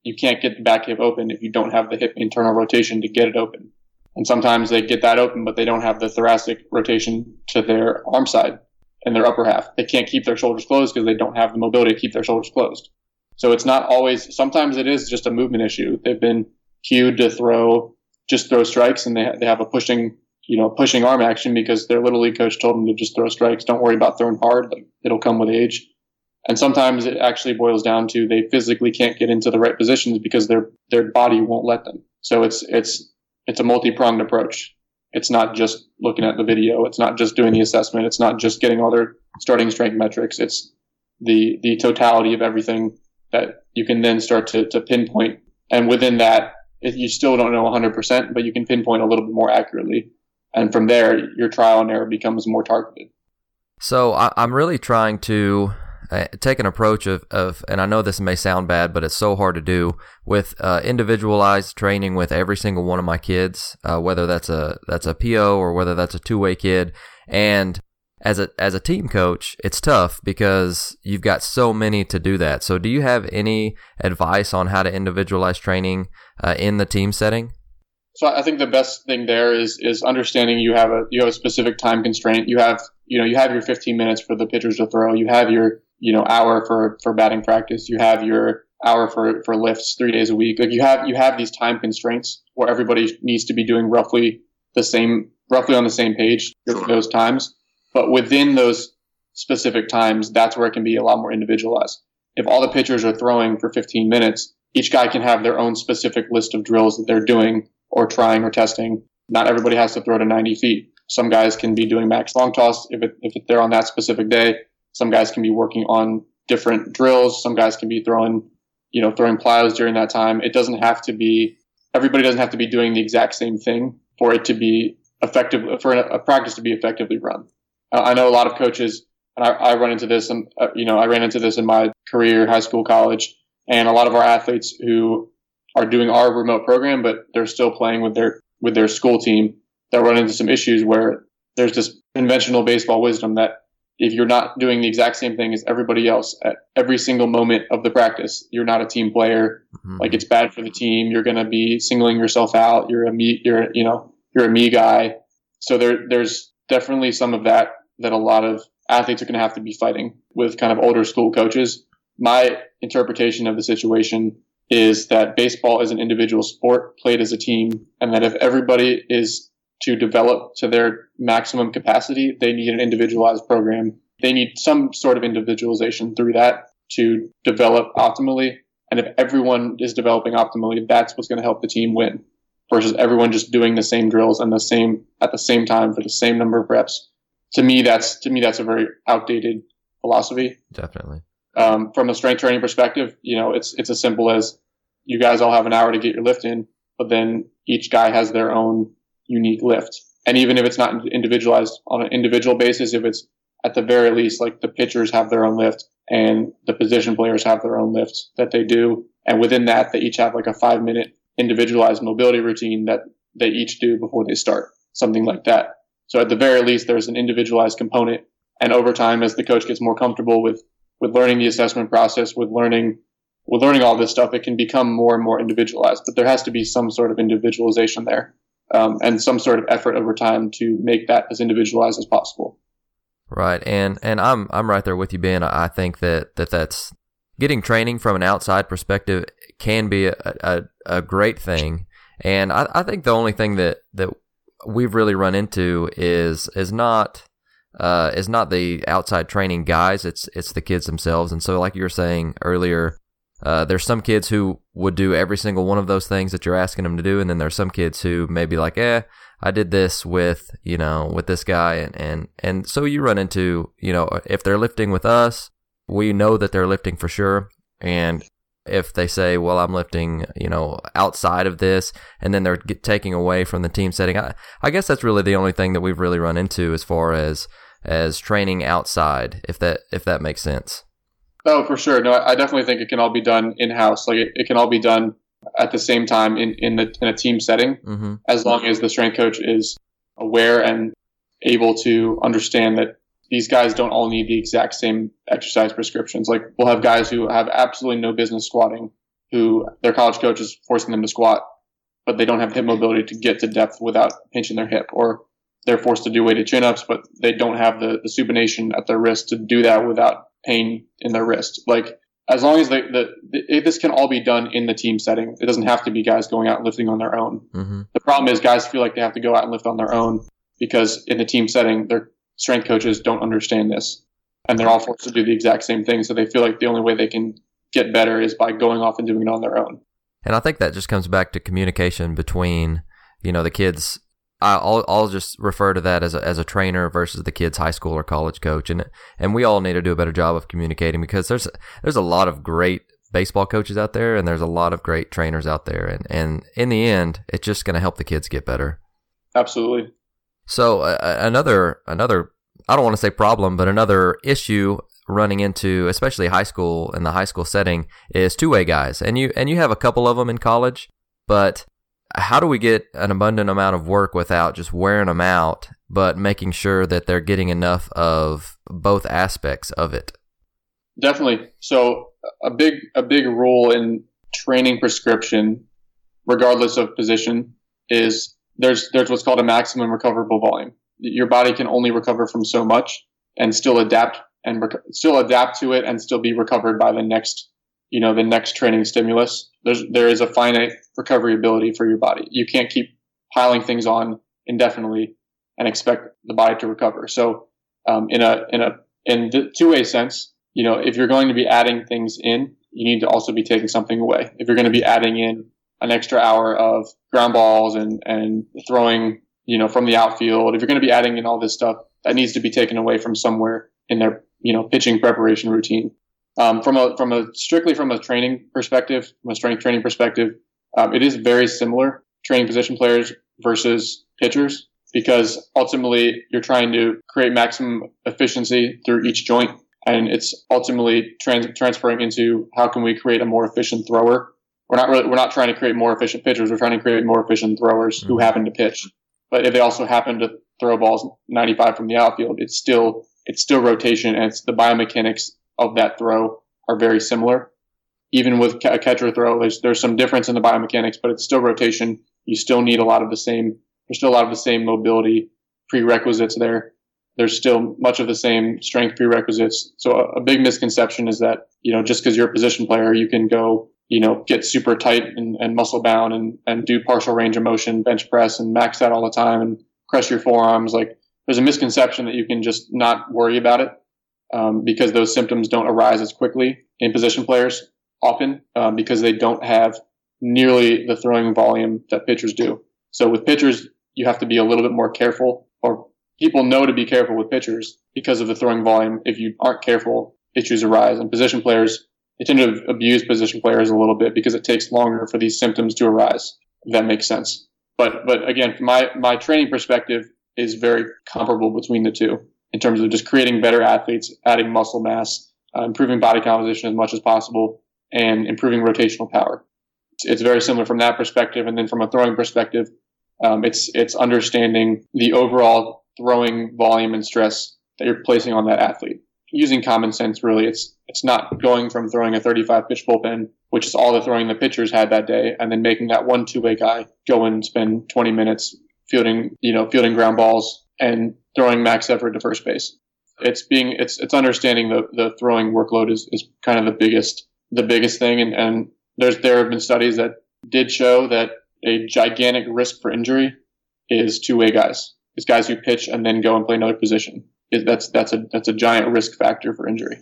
You can't get the back hip open if you don't have the hip internal rotation to get it open. And sometimes they get that open, but they don't have the thoracic rotation to their arm side and their upper half. They can't keep their shoulders closed because they don't have the mobility to keep their shoulders closed. So it's not always, sometimes it is just a movement issue. They've been cued to throw just throw strikes and they, they have a pushing, you know, pushing arm action because their little league coach told them to just throw strikes. Don't worry about throwing hard. Like, it'll come with age. And sometimes it actually boils down to they physically can't get into the right positions because their, their body won't let them. So it's, it's, it's a multi-pronged approach. It's not just looking at the video. It's not just doing the assessment. It's not just getting all their starting strength metrics. It's the, the totality of everything that you can then start to, to pinpoint. And within that, you still don't know 100%, but you can pinpoint a little bit more accurately. And from there, your trial and error becomes more targeted. So I, am really trying to uh, take an approach of, of, and I know this may sound bad, but it's so hard to do with uh, individualized training with every single one of my kids, uh, whether that's a that's a PO or whether that's a two way kid. And as a as a team coach, it's tough because you've got so many to do that. So, do you have any advice on how to individualize training uh, in the team setting? So, I think the best thing there is is understanding you have a you have a specific time constraint. You have you know you have your 15 minutes for the pitchers to throw. You have your you know hour for for batting practice. You have your hour for for lifts three days a week. Like you have you have these time constraints where everybody needs to be doing roughly the same roughly on the same page for those times but within those specific times, that's where it can be a lot more individualized. If all the pitchers are throwing for 15 minutes, each guy can have their own specific list of drills that they're doing or trying or testing. Not everybody has to throw to 90 feet. Some guys can be doing max long toss if, it, if they're on that specific day. Some guys can be working on different drills. Some guys can be throwing, you know, throwing plyos during that time. It doesn't have to be, everybody doesn't have to be doing the exact same thing for it to be effective for a practice to be effectively run. Uh, I know a lot of coaches, and I, I run into this, and uh, you know, I ran into this in my career, high school, college, and a lot of our athletes who are doing our remote program, but they're still playing with their with their school team. That run into some issues where there's this conventional baseball wisdom that if you're not doing the exact same thing as everybody else at every single moment of the practice, you're not a team player. Mm-hmm. Like it's bad for the team. You're going to be singling yourself out. You're a me. You're you know you're a me guy. So there there's definitely some of that that a lot of athletes are going to have to be fighting with kind of older school coaches. My interpretation of the situation is that baseball is an individual sport played as a team, and that if everybody is to develop to their maximum capacity, they need an individualized program. They need some sort of individualization through that to develop optimally. And if everyone is developing optimally, that's what's going to help the team win versus everyone just doing the same drills and the same at the same time for the same number of reps. To me, that's to me that's a very outdated philosophy. Definitely. Um, from a strength training perspective, you know, it's it's as simple as you guys all have an hour to get your lift in, but then each guy has their own unique lift. And even if it's not individualized on an individual basis, if it's at the very least, like the pitchers have their own lift and the position players have their own lift that they do. And within that, they each have like a five minute individualized mobility routine that they each do before they start, something like that. So at the very least, there's an individualized component. And over time, as the coach gets more comfortable with, with learning the assessment process, with learning, with learning all this stuff, it can become more and more individualized, but there has to be some sort of individualization there um, and some sort of effort over time to make that as individualized as possible. Right, and and I'm I'm right there with you, Ben. I think that that that's getting training from an outside perspective can be a, a, a great thing, and I, I think the only thing that that we've really run into is is not uh, is not the outside training guys. It's it's the kids themselves. And so, like you were saying earlier, uh, there's some kids who would do every single one of those things that you're asking them to do, and then there's some kids who may be like, "Eh, I did this with you know with this guy," and and and so you run into you know if they're lifting with us, we know that they're lifting for sure, and if they say, "Well, I'm lifting," you know, outside of this, and then they're taking away from the team setting, I I guess that's really the only thing that we've really run into as far as as training outside, if that if that makes sense. Oh, for sure. No, I definitely think it can all be done in house. Like it, it, can all be done at the same time in in the in a team setting, mm-hmm. as long as the strength coach is aware and able to understand that these guys don't all need the exact same exercise prescriptions. Like we'll have guys who have absolutely no business squatting, who their college coach is forcing them to squat, but they don't have hip mobility to get to depth without pinching their hip, or they're forced to do weighted chin ups, but they don't have the, the supination at their wrist to do that without pain in their wrist. Like as long as they, the, the this can all be done in the team setting. It doesn't have to be guys going out and lifting on their own. Mm-hmm. The problem is guys feel like they have to go out and lift on their own because in the team setting, their strength coaches don't understand this, and they're all forced to do the exact same thing. So they feel like the only way they can get better is by going off and doing it on their own. And I think that just comes back to communication between you know the kids I'll I'll just refer to that as a, as a trainer versus the kid's high school or college coach, and and we all need to do a better job of communicating because there's there's a lot of great baseball coaches out there, and there's a lot of great trainers out there, and and in the end, it's just going to help the kids get better. Absolutely. So uh, another another I don't want to say problem, but another issue running into, especially high school in the high school setting, is two way guys, and you and you have a couple of them in college, but how do we get an abundant amount of work without just wearing them out, but making sure that they're getting enough of both aspects of it? Definitely. So a big a big rule in training prescription, regardless of position, is there's there's what's called a maximum recoverable volume. Your body can only recover from so much and still adapt and rec- still adapt to it and still be recovered by the next you know the next training stimulus. There's there is a finite recovery ability for your body. You can't keep piling things on indefinitely and expect the body to recover. So um, in a in a in the two way sense, you know, if you're going to be adding things in, you need to also be taking something away. If you're going to be adding in an extra hour of ground balls and and throwing, you know, from the outfield, if you're going to be adding in all this stuff, that needs to be taken away from somewhere in their you know pitching preparation routine. Um, from a from a strictly from a training perspective, from a strength training perspective, um, it is very similar training position players versus pitchers because ultimately you're trying to create maximum efficiency through each joint. And it's ultimately trans- transferring into how can we create a more efficient thrower. We're not really, we're not trying to create more efficient pitchers. We're trying to create more efficient throwers mm-hmm. who happen to pitch. But if they also happen to throw balls 95 from the outfield, it's still, it's still rotation and it's the biomechanics of that throw are very similar. Even with a catcher throw, there's, there's some difference in the biomechanics, but it's still rotation. You still need a lot of the same there's still a lot of the same mobility prerequisites there. There's still much of the same strength prerequisites. So a, a big misconception is that, you know, just because you're a position player, you can go, you know, get super tight and, and muscle bound and, and do partial range of motion, bench press and max that all the time and crush your forearms. Like there's a misconception that you can just not worry about it um, because those symptoms don't arise as quickly in position players often um, because they don't have nearly the throwing volume that pitchers do. So with pitchers, you have to be a little bit more careful, or people know to be careful with pitchers because of the throwing volume. If you aren't careful, issues arise. And position players, they tend to abuse position players a little bit because it takes longer for these symptoms to arise. If that makes sense. But but again, my my training perspective is very comparable between the two in terms of just creating better athletes, adding muscle mass, uh, improving body composition as much as possible, and improving rotational power. It's, it's very similar from that perspective. And then from a throwing perspective, um, it's it's understanding the overall throwing volume and stress that you're placing on that athlete. Using common sense, really, it's it's not going from throwing a 35 pitch bullpen, which is all the throwing the pitchers had that day, and then making that one two way guy go and spend 20 minutes fielding, you know, fielding ground balls and throwing max effort to first base. It's being it's it's understanding the the throwing workload is is kind of the biggest the biggest thing, and and there's there have been studies that did show that a gigantic risk for injury is two way guys. It's guys who pitch and then go and play another position. That's that's a that's a giant risk factor for injury.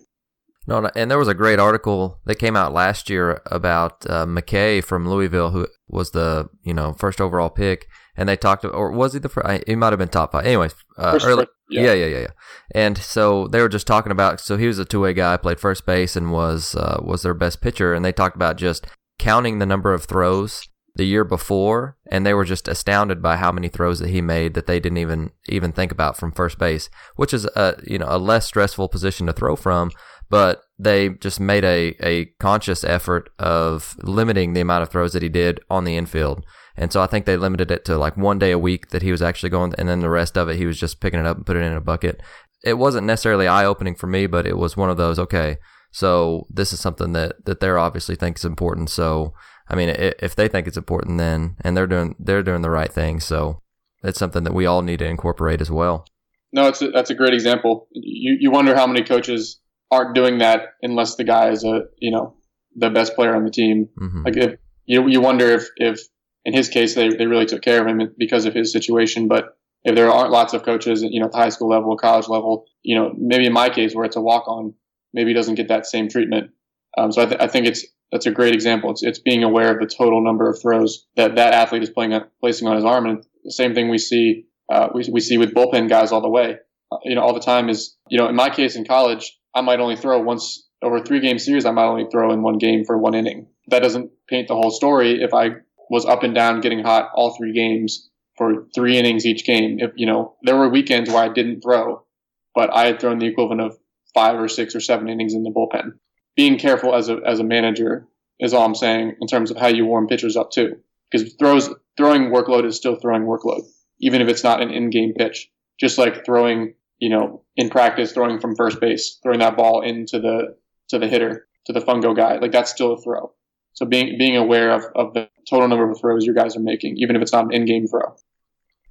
No, and there was a great article that came out last year about uh, McKay from Louisville, who was the you know first overall pick, and they talked, or was he the first? He might have been top five. Anyways, uh, early, yeah. yeah. yeah, yeah, yeah, And so they were just talking about. So he was a two way guy, played first base, and was uh, was their best pitcher. And they talked about just counting the number of throws the year before, and they were just astounded by how many throws that he made that they didn't even even think about from first base, which is a you know a less stressful position to throw from. But they just made a, a conscious effort of limiting the amount of throws that he did on the infield. And so I think they limited it to like one day a week that he was actually going, and then the rest of it he was just picking it up and putting it in a bucket. It wasn't necessarily eye opening for me, but it was one of those. Okay, so this is something that that they're obviously think is important. So I mean, if they think it's important, then and they're doing they're doing the right thing. So it's something that we all need to incorporate as well. No, it's a, that's a great example. You you wonder how many coaches aren't doing that unless the guy is a you know the best player on the team. Mm-hmm. Like if you you wonder if if in his case they, they really took care of him because of his situation, but if there aren't lots of coaches, you know, at the high school level, college level, you know, maybe in my case where it's a walk on, maybe doesn't get that same treatment. Um, so I, th- I think it's that's a great example. It's, it's being aware of the total number of throws that that athlete is playing, placing on his arm. And the same thing we see, uh, we, we see with bullpen guys all the way, uh, you know, all the time is, you know, in my case in college, I might only throw once over three game series. I might only throw in one game for one inning. That doesn't paint the whole story. If I was up and down getting hot all three games for three innings each game, if, you know, there were weekends where I didn't throw, but I had thrown the equivalent of five or six or seven innings in the bullpen being careful as a as a manager is all I'm saying in terms of how you warm pitchers up too. Because throws throwing workload is still throwing workload, even if it's not an in-game pitch. Just like throwing, you know, in practice, throwing from first base, throwing that ball into the to the hitter, to the fungo guy, like that's still a throw. So being being aware of, of the total number of throws your guys are making, even if it's not an in-game throw.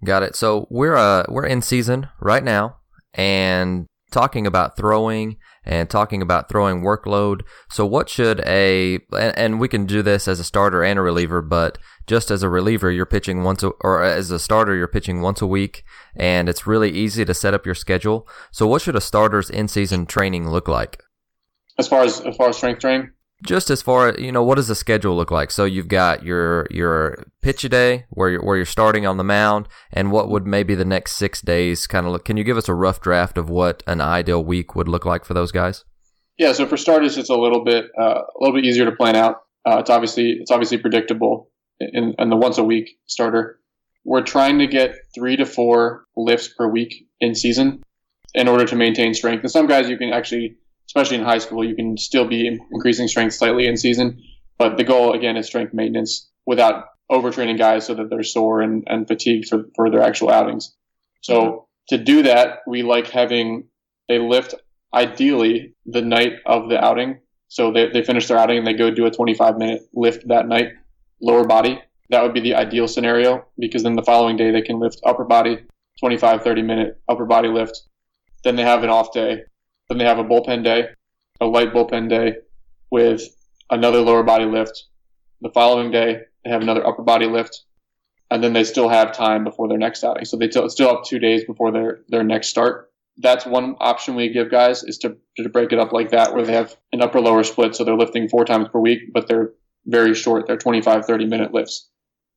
Got it. So we're uh we're in season right now, and talking about throwing and talking about throwing workload. So, what should a and we can do this as a starter and a reliever, but just as a reliever, you're pitching once, a, or as a starter, you're pitching once a week, and it's really easy to set up your schedule. So, what should a starter's in-season training look like? As far as as far as strength training, just as far as you know what does the schedule look like? So you've got your your pitch a day where you're, where you're starting on the mound and what would maybe the next six days kind of look can you give us a rough draft of what an ideal week would look like for those guys? Yeah so for starters it's a little bit uh, a little bit easier to plan out. Uh, it's obviously it's obviously predictable in, in the once a week starter. We're trying to get three to four lifts per week in season in order to maintain strength. And some guys you can actually, especially in high school, you can still be increasing strength slightly in season. But the goal again is strength maintenance without overtraining guys so that they're sore and, and fatigued for, for their actual outings. So mm-hmm. to do that, we like having a lift ideally the night of the outing. So they, they finish their outing and they go do a 25 minute lift that night, lower body. That would be the ideal scenario because then the following day they can lift upper body, 25, 30 minute upper body lift. Then they have an off day. Then they have a bullpen day, a light bullpen day with another lower body lift. The following day, they have another upper body lift, and then they still have time before their next outing. So they still have two days before their their next start. That's one option we give guys is to to break it up like that, where they have an upper lower split, so they're lifting four times per week, but they're very short. They're 25, 30 minute lifts.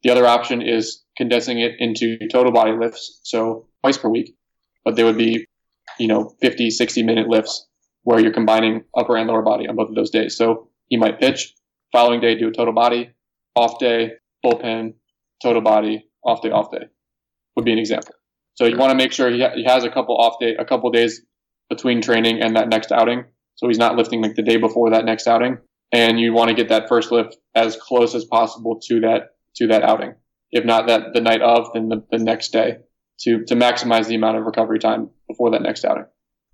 The other option is condensing it into total body lifts, so twice per week, but they would be, you know, 50, 60 minute lifts where you're combining upper and lower body on both of those days. So you might pitch, following day do a total body, off day, bullpen, total body, off day, off day would be an example. So you want to make sure he, ha- he has a couple off day, a couple days between training and that next outing. So he's not lifting like the day before that next outing. And you want to get that first lift as close as possible to that, to that outing. If not that the night of, then the, the next day to, to maximize the amount of recovery time before that next outing.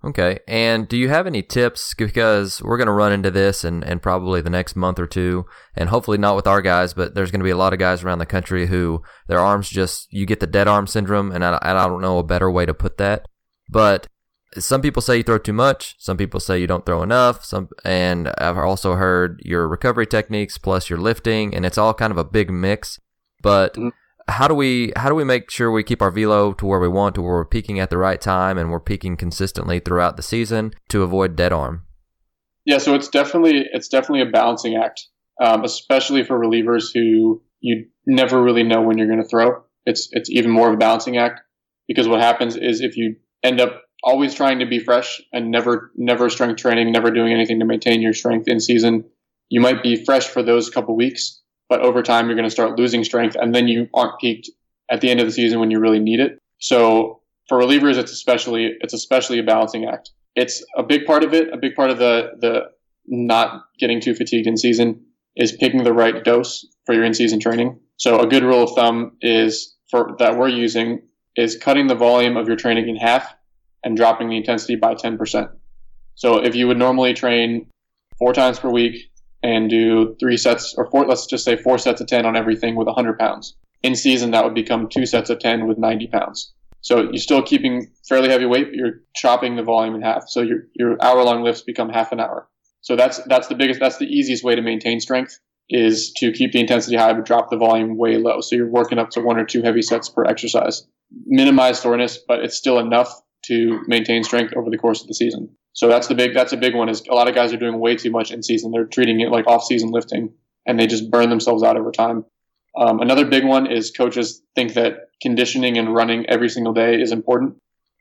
Okay. And do you have any tips? Because we're going to run into this and, and probably the next month or two, and hopefully not with our guys, but there's going to be a lot of guys around the country who their arms just, you get the dead arm syndrome, and I, I don't know a better way to put that. But some people say you throw too much. Some people say you don't throw enough. Some, and I've also heard your recovery techniques plus your lifting, and it's all kind of a big mix. But mm-hmm how do we how do we make sure we keep our velo to where we want to where we're peaking at the right time and we're peaking consistently throughout the season to avoid dead arm? Yeah so it's definitely it's definitely a balancing act um, especially for relievers who you never really know when you're going to throw. It's it's even more of a balancing act because what happens is if you end up always trying to be fresh and never never strength training never doing anything to maintain your strength in season you might be fresh for those couple weeks but over time you're going to start losing strength and then you aren't peaked at the end of the season when you really need it. So for relievers, it's especially, it's especially a balancing act. It's a big part of it. A big part of the, the not getting too fatigued in season is picking the right dose for your in-season training. So a good rule of thumb is for that we're using is cutting the volume of your training in half and dropping the intensity by 10%. So if you would normally train four times per week and do three sets or four, let's just say four sets of 10 on everything with 100 pounds. In season, that would become two sets of 10 with 90 pounds. So you're still keeping fairly heavy weight, but you're chopping the volume in half. So your, your hour long lifts become half an hour. So that's, that's the biggest, that's the easiest way to maintain strength is to keep the intensity high, but drop the volume way low. So you're working up to one or two heavy sets per exercise. Minimize soreness, but it's still enough to maintain strength over the course of the season. So that's the big that's a big one. Is a lot of guys are doing way too much in season. They're treating it like off season lifting, and they just burn themselves out over time. Um, another big one is coaches think that conditioning and running every single day is important,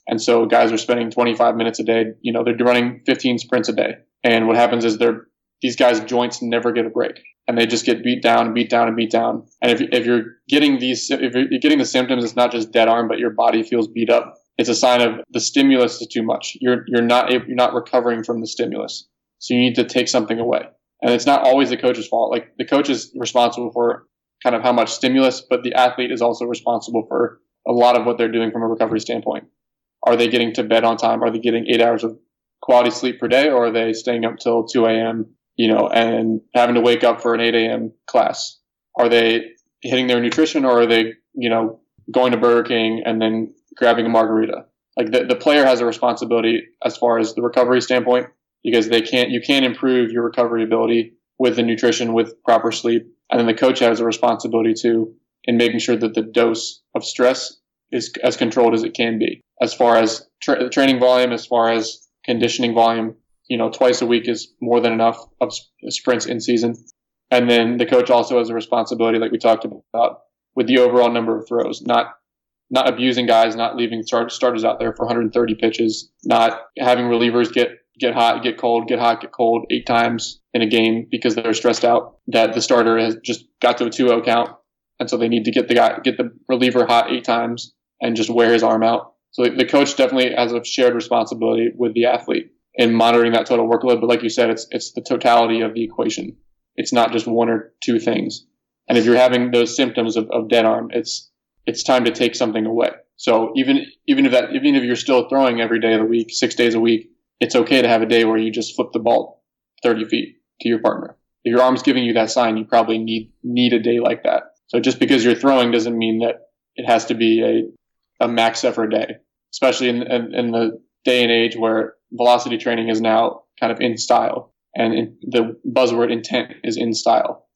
and so guys are spending 25 minutes a day. You know, they're running 15 sprints a day, and what happens is they're these guys' joints never get a break, and they just get beat down and beat down and beat down. And if, if you're getting these, if you're getting the symptoms, it's not just dead arm, but your body feels beat up it's a sign of the stimulus is too much. You're you're not you're not recovering from the stimulus, so you need to take something away. And it's not always the coach's fault. Like the coach is responsible for kind of how much stimulus, but the athlete is also responsible for a lot of what they're doing from a recovery standpoint. Are they getting to bed on time? Are they getting eight hours of quality sleep per day, or are they staying up till 2 a.m. You know, and having to wake up for an 8 a.m. class? Are they hitting their nutrition, or are they, you know, going to Burger King and then grabbing a margarita. Like the, the player has a responsibility as far as the recovery standpoint because they can't you can't improve your recovery ability with the nutrition with proper sleep. And then the coach has a responsibility too in making sure that the dose of stress is as controlled as it can be. As far as tra- training volume, as far as conditioning volume, you know, twice a week is more than enough of sprints in season. And then the coach also has a responsibility, like we talked about, with the overall number of throws, not not abusing guys, not leaving start, starters out there for 130 pitches, not having relievers get get hot, get cold, get hot, get cold eight times in a game because they're stressed out that the starter has just got to a 2-0 count and so they need to get the guy get the reliever hot eight times and just wear his arm out. So the coach definitely has a shared responsibility with the athlete in monitoring that total workload. But like you said, it's it's the totality of the equation. It's not just one or two things. And if you're having those symptoms of, of dead arm, it's it's time to take something away. So even even if that even if you're still throwing every day of the week, six days a week, it's okay to have a day where you just flip the ball 30 feet to your partner. If your arm's giving you that sign, you probably need need a day like that. So just because you're throwing doesn't mean that it has to be a, a max effort day, especially in, in, in the day and age where velocity training is now kind of in style and in, the buzzword intent is in style.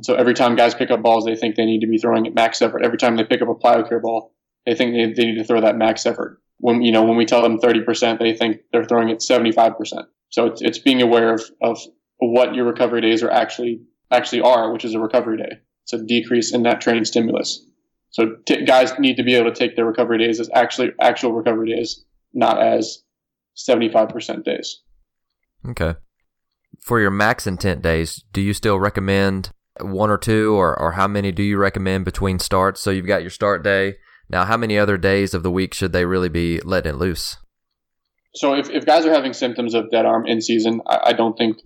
So every time guys pick up balls, they think they need to be throwing at max effort. Every time they pick up a plyo ball, they think they, they need to throw that max effort. When you know when we tell them 30%, they think they're throwing at 75%. So it's it's being aware of, of what your recovery days are actually actually are, which is a recovery day. It's a decrease in that training stimulus. So t- guys need to be able to take their recovery days as actually actual recovery days, not as 75% days. Okay. For your max intent days, do you still recommend one or two, or, or how many do you recommend between starts? So you've got your start day. Now, how many other days of the week should they really be letting it loose? So if, if guys are having symptoms of dead arm in season, I, I don't think,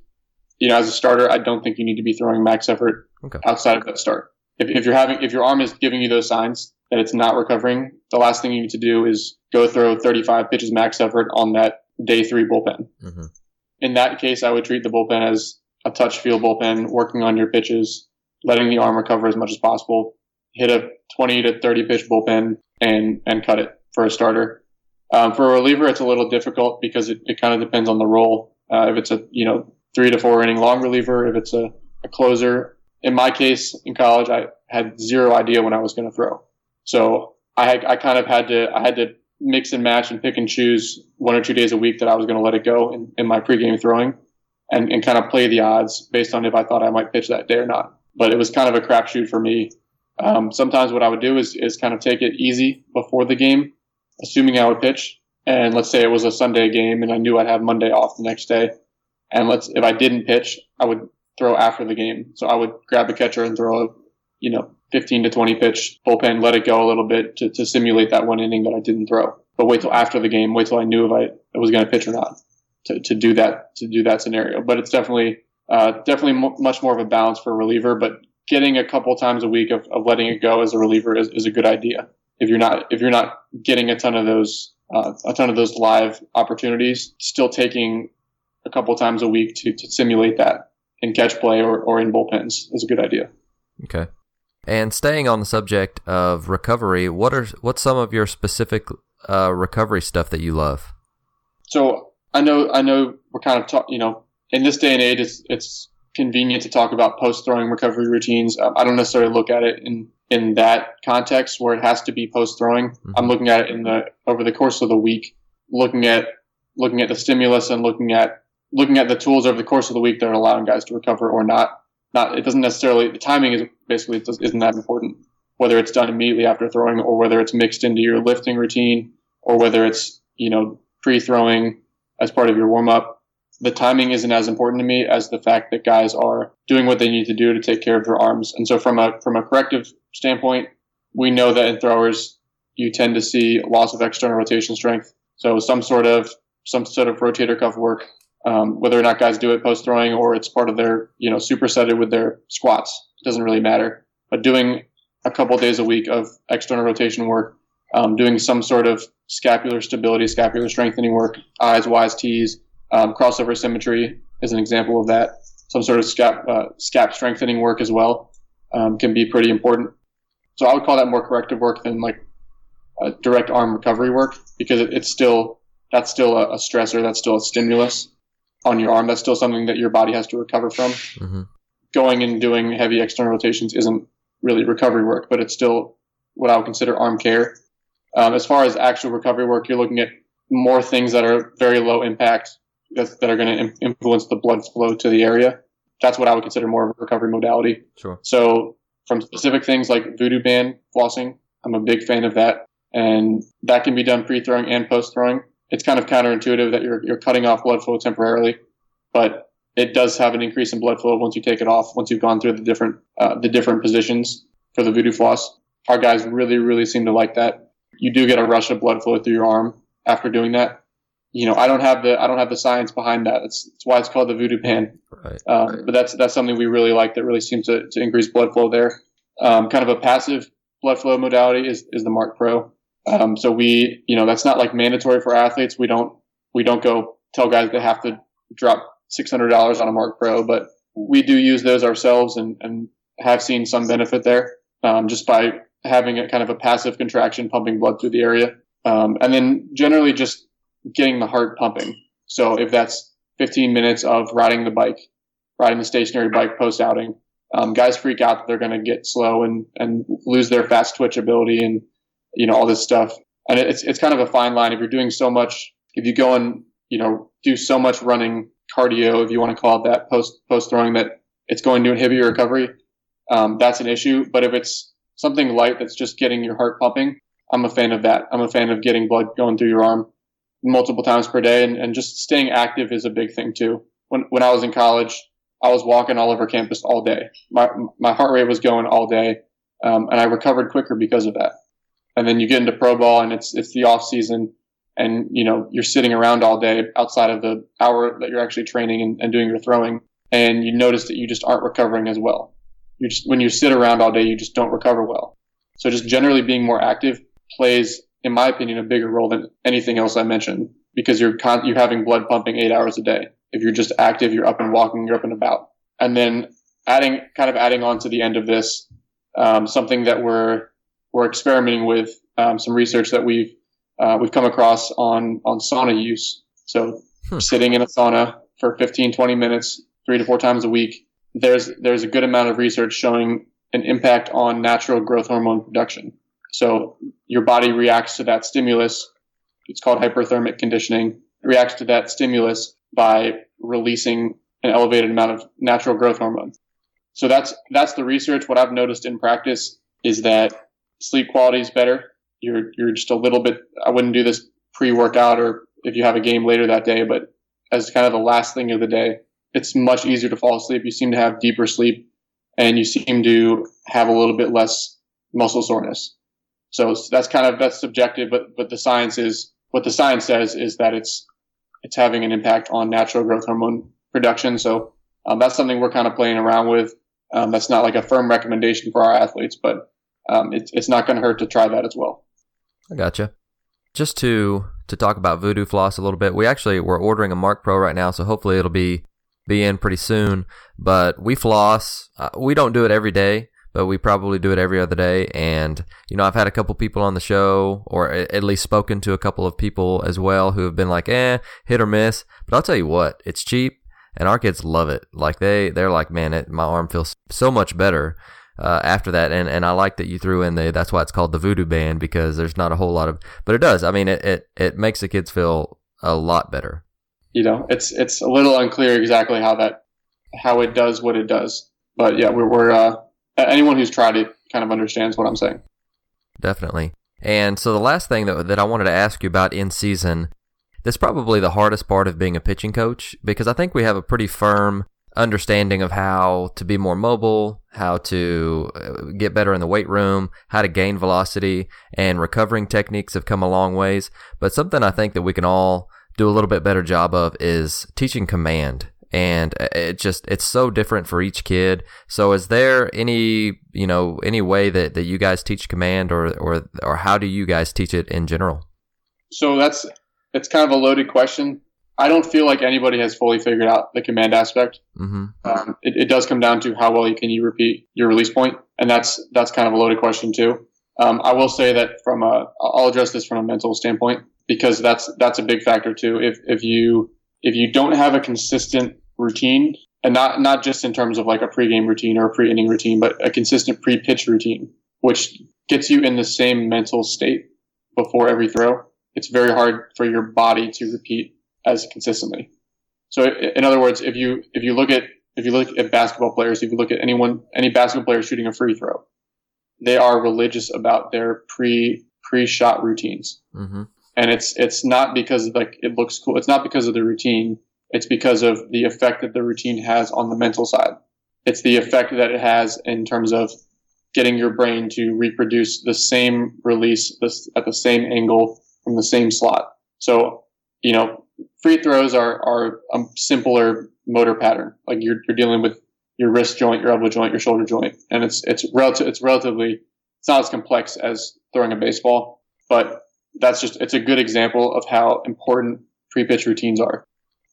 you know, as a starter, I don't think you need to be throwing max effort okay. outside of that start. If, if you're having, if your arm is giving you those signs that it's not recovering, the last thing you need to do is go throw 35 pitches max effort on that day three bullpen. Mm-hmm. In that case, I would treat the bullpen as a touch feel bullpen, working on your pitches, letting the arm recover as much as possible, hit a 20 to 30 pitch bullpen and, and cut it for a starter. Um, for a reliever, it's a little difficult because it, it kind of depends on the role. Uh, if it's a, you know, three to four inning long reliever, if it's a, a closer. In my case, in college, I had zero idea when I was going to throw. So I had, I kind of had to, I had to mix and match and pick and choose one or two days a week that I was going to let it go in, in my pregame throwing and, and kind of play the odds based on if I thought I might pitch that day or not. But it was kind of a crapshoot for me. Um, sometimes what I would do is, is kind of take it easy before the game, assuming I would pitch. And let's say it was a Sunday game and I knew I'd have Monday off the next day. And let's, if I didn't pitch, I would throw after the game. So I would grab a catcher and throw a, you know, 15 to 20 pitch bullpen, let it go a little bit to, to simulate that one inning that I didn't throw. But wait till after the game, wait till I knew if I, I was going to pitch or not to, to do that, to do that scenario. But it's definitely, uh, definitely much more of a balance for a reliever, but getting a couple times a week of, of letting it go as a reliever is, is a good idea. If you're not, if you're not getting a ton of those, uh, a ton of those live opportunities, still taking a couple times a week to, to simulate that in catch play or, or in bullpens is a good idea. Okay. And staying on the subject of recovery, what are what's some of your specific uh, recovery stuff that you love? So I know I know we're kind of talk, you know in this day and age it's it's convenient to talk about post throwing recovery routines. Um, I don't necessarily look at it in in that context where it has to be post throwing. Mm-hmm. I'm looking at it in the over the course of the week, looking at looking at the stimulus and looking at looking at the tools over the course of the week that are allowing guys to recover or not not it doesn't necessarily the timing is basically isn't that important whether it's done immediately after throwing or whether it's mixed into your lifting routine or whether it's you know pre-throwing as part of your warm-up. The timing isn't as important to me as the fact that guys are doing what they need to do to take care of their arms. And so from a from a corrective standpoint we know that in throwers you tend to see loss of external rotation strength. So some sort of some sort of rotator cuff work um, whether or not guys do it post throwing or it's part of their, you know, supersetted with their squats, it doesn't really matter. But doing a couple days a week of external rotation work, um, doing some sort of scapular stability, scapular strengthening work, eyes, wise tees, um, crossover symmetry is an example of that. Some sort of scap, uh, scap strengthening work as well um, can be pretty important. So I would call that more corrective work than like direct arm recovery work because it, it's still that's still a, a stressor, that's still a stimulus on your arm. That's still something that your body has to recover from. Mm-hmm. Going and doing heavy external rotations isn't really recovery work, but it's still what I would consider arm care. Um, as far as actual recovery work, you're looking at more things that are very low impact that, that are going to Im- influence the blood flow to the area. That's what I would consider more of a recovery modality. Sure. So from specific things like voodoo band flossing, I'm a big fan of that. And that can be done pre-throwing and post-throwing it's kind of counterintuitive that you're you're cutting off blood flow temporarily, but it does have an increase in blood flow once you take it off. Once you've gone through the different uh, the different positions for the voodoo floss. Our guys really, really seem to like that. You do get a rush of blood flow through your arm after doing that. You know, I don't have the I don't have the science behind that. That's, that's why it's called the voodoo band. Right, um, right. But that's that's something we really like. That really seems to, to increase blood flow there. Um, kind of a passive blood flow modality is, is the Marc Pro. Um, so we, you know, that's not like mandatory for athletes. We don't we don't go tell guys they have to drop six hundred dollars on a Marc Pro, but we do use those ourselves and, and have seen some benefit there um, just by having a kind of a passive contraction pumping blood through the area. Um, and then generally just getting the heart pumping. So if that's 15 minutes of riding the bike, riding the stationary bike post outing, um, guys freak out that they're going to get slow and, and lose their fast twitch ability and, you know, all this stuff. And it's, it's kind of a fine line. If you're doing so much, if you go and, you know, do so much running cardio, if you want to call it that, post, post throwing that it's going to inhibit your recovery, um, that's an issue. But if it's something light that's just getting your heart pumping, I'm a fan of that. I'm a fan of getting blood going through your arm multiple times per day and, and just staying active is a big thing too. When, when I was in college, I was walking all over campus all day. My, my heart rate was going all day. Um, and I recovered quicker because of that. And then you get into pro ball and it's, it's the off season and, you know, you're sitting around all day outside of the hour that you're actually training and, and doing your throwing. And you notice that you just aren't recovering as well. You just, when you sit around all day, you just don't recover well. So just generally being more active plays, in my opinion, a bigger role than anything else I mentioned because you're con- you're having blood pumping eight hours a day. If you're just active, you're up and walking, you're up and about. And then adding, kind of adding on to the end of this, um, something that we're we're experimenting with, um, some research that we've uh, we've come across on on sauna use. So hmm. sitting in a sauna for 15, 20 minutes, three to four times a week, there's there's a good amount of research showing an impact on natural growth hormone production. So your body reacts to that stimulus. It's called hyperthermic conditioning. It reacts to that stimulus by releasing an elevated amount of natural growth hormone. So that's that's the research. What I've noticed in practice is that sleep quality is better. You're you're just a little bit. I wouldn't do this pre-workout or if you have a game later that day, but as kind of the last thing of the day, it's much easier to fall asleep. You seem to have deeper sleep and you seem to have a little bit less muscle soreness. So that's kind of, that's subjective, but, but the science is, what the science says is that it's, it's having an impact on natural growth hormone production. So um, that's something we're kind of playing around with. Um, that's not like a firm recommendation for our athletes, but um, it's, it's not going to hurt to try that as well. I gotcha. Just to to talk about Voodoo Floss a little bit, we actually we're ordering a Marc Pro right now, so hopefully it'll be be in pretty soon. But we floss. Uh, we don't do it every day, but we probably do it every other day. And, you know, I've had a couple people on the show, or at least spoken to a couple of people as well who have been like, eh, hit or miss. But I'll tell you what, it's cheap and our kids love it. Like they, they're like, man, it, my arm feels so much better. Uh, after that, and, and I like that you threw in the that's why it's called the Voodoo Band because there's not a whole lot of, but it does. I mean, it, it, it makes the kids feel a lot better you know, it's it's a little unclear exactly how that how it does what it does. But yeah, we're, we're uh, anyone who's tried it kind of understands what I'm saying. Definitely. And so the last thing that that I wanted to ask you about in season, that's probably the hardest part of being a pitching coach because I think we have a pretty firm understanding of how to be more mobile, how to uh, get better in the weight room, how to gain velocity, and recovering techniques have come a long ways. But something I think that we can all do a little bit better job of is teaching command. And it just it's so different for each kid. So is there any you know any way that, that you guys teach command or or or how do you guys teach it in general? So that's it's kind of a loaded question. I don't feel like anybody has fully figured out the command aspect. Mm-hmm. um, it, it, does come down to how well you can you repeat your release point. And that's that's kind of a loaded question too. Um, i will say that from a i'll address this from a mental standpoint because that's that's a big factor too. If if you if you don't have a consistent routine, and not not just in terms of like a pregame routine or a pre-inning routine, but a consistent pre-pitch routine, which gets you in the same mental state before every throw, it's very hard for your body to repeat as consistently. So in other words, if you if you look at if you look at basketball players, if you look at anyone any basketball player shooting a free throw, they are religious about their pre pre shot routines. Mm-hmm and it's it's not because like it looks cool. It's not because of the routine. It's because of the effect that the routine has on the mental side. It's the effect that it has in terms of getting your brain to reproduce the same release at the same angle from the same slot. So, you know, free throws are, are a simpler motor pattern. Like you're, you're dealing with your wrist joint, your elbow joint, your shoulder joint, and it's it's relative it's relatively it's not as complex as throwing a baseball, but that's just it's a good example of how important pre-pitch routines are.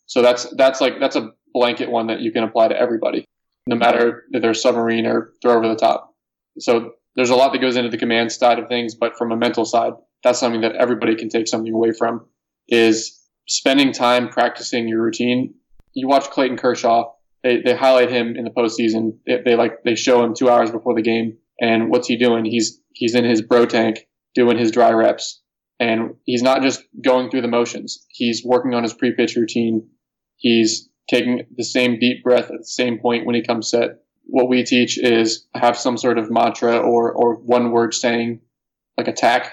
So that's that's like that's a blanket one that you can apply to everybody, no matter if they're submarine or throw over the top. So there's a lot that goes into the command side of things, but from a mental side, that's something that everybody can take something away from is spending time practicing your routine. You watch Clayton Kershaw, they, they highlight him in the postseason. They, they like they show him two hours before the game, and what's he doing? He's he's in his bro tank doing his dry reps, and he's not just going through the motions. He's working on his pre-pitch routine. He's taking the same deep breath at the same point when he comes set. What we teach is have some sort of mantra or or one word saying, like attack,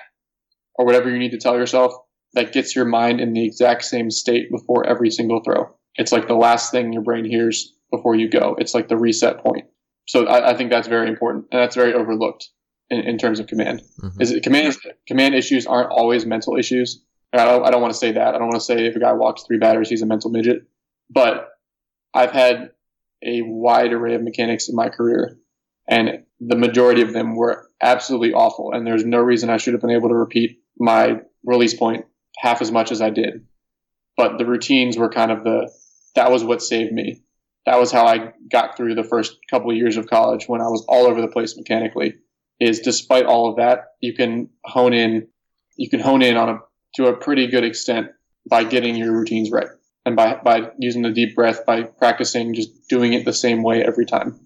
or whatever you need to tell yourself that gets your mind in the exact same state before every single throw. It's like the last thing your brain hears before you go. It's like the reset point. So I, I think that's very important, and that's very overlooked in, in terms of command. Mm-hmm. Is it command command issues aren't always mental issues. I don't, I don't want to say that. I don't want to say if a guy walks three batters, he's a mental midget. But I've had a wide array of mechanics in my career, and the majority of them were absolutely awful. And there's no reason I should have been able to repeat my release point half as much as I did. But the routines were kind of the that was what saved me. That was how I got through the first couple of years of college when I was all over the place mechanically. Is despite all of that, you can hone in, you can hone in on a to a pretty good extent by getting your routines right and by by using the deep breath, by practicing just doing it the same way every time.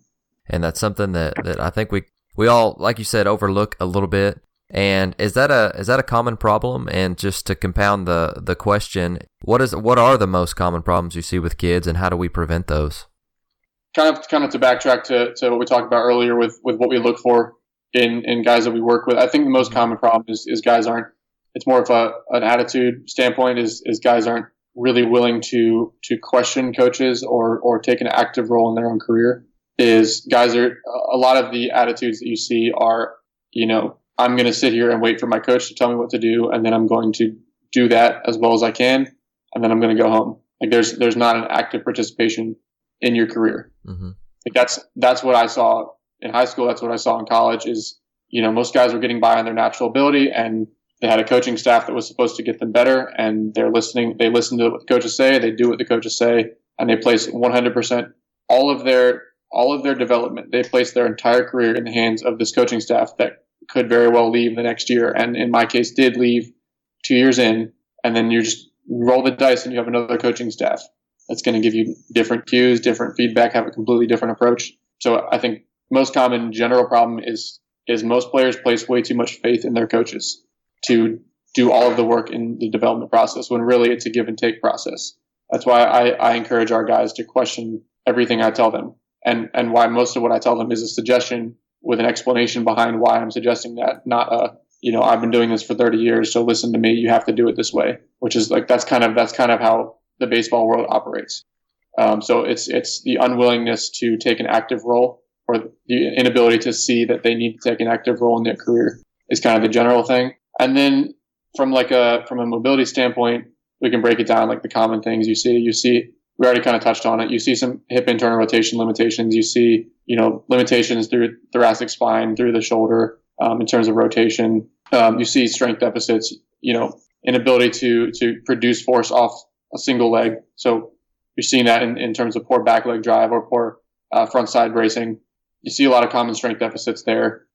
And that's something that that I think we we all, like you said, overlook a little bit. And is that a is that a common problem? And just to compound the the question, what is what are the most common problems you see with kids, and how do we prevent those? Kind of kind of to backtrack to, to what we talked about earlier with with what we look for in in guys that we work with. I think the most common problem is is guys aren't. It's more of a an attitude standpoint. Is is guys aren't really willing to to question coaches or or take an active role in their own career. Is guys are a lot of the attitudes that you see are you know I'm going to sit here and wait for my coach to tell me what to do, and then I'm going to do that as well as I can, and then I'm going to go home. Like there's there's not an active participation in your career. Mm-hmm. Like that's that's what I saw in high school. That's what I saw in college. Is you know most guys were getting by on their natural ability, and they had a coaching staff that was supposed to get them better, and they're listening. They listen to what the coaches say. They do what the coaches say, and they place 100% all of their all of their development. They place their entire career in the hands of this coaching staff that could very well leave the next year, and in my case, did leave two years in, and then you just roll the dice and you have another coaching staff that's going to give you different cues, different feedback, have a completely different approach. So I think most common general problem is is most players place way too much faith in their coaches to do all of the work in the development process when really it's a give and take process. That's why I, I encourage our guys to question everything I tell them and, and why most of what I tell them is a suggestion with an explanation behind why I'm suggesting that, not a you know I've been doing this for 30 years, so listen to me. You have to do it this way, which is like that's kind of that's kind of how the baseball world operates. Um, so it's it's the unwillingness to take an active role or the inability to see that they need to take an active role in their career is kind of the general thing. And then from like a from a mobility standpoint, we can break it down like the common things you see. You see we already kind of touched on it. You see some hip internal rotation limitations. You see, you know, limitations through thoracic spine, through the shoulder, um, in terms of rotation. Um, you see strength deficits, you know, inability to, to produce force off a single leg. So you're seeing that in, in terms of poor back leg drive or poor uh, front side bracing. You see a lot of common strength deficits there.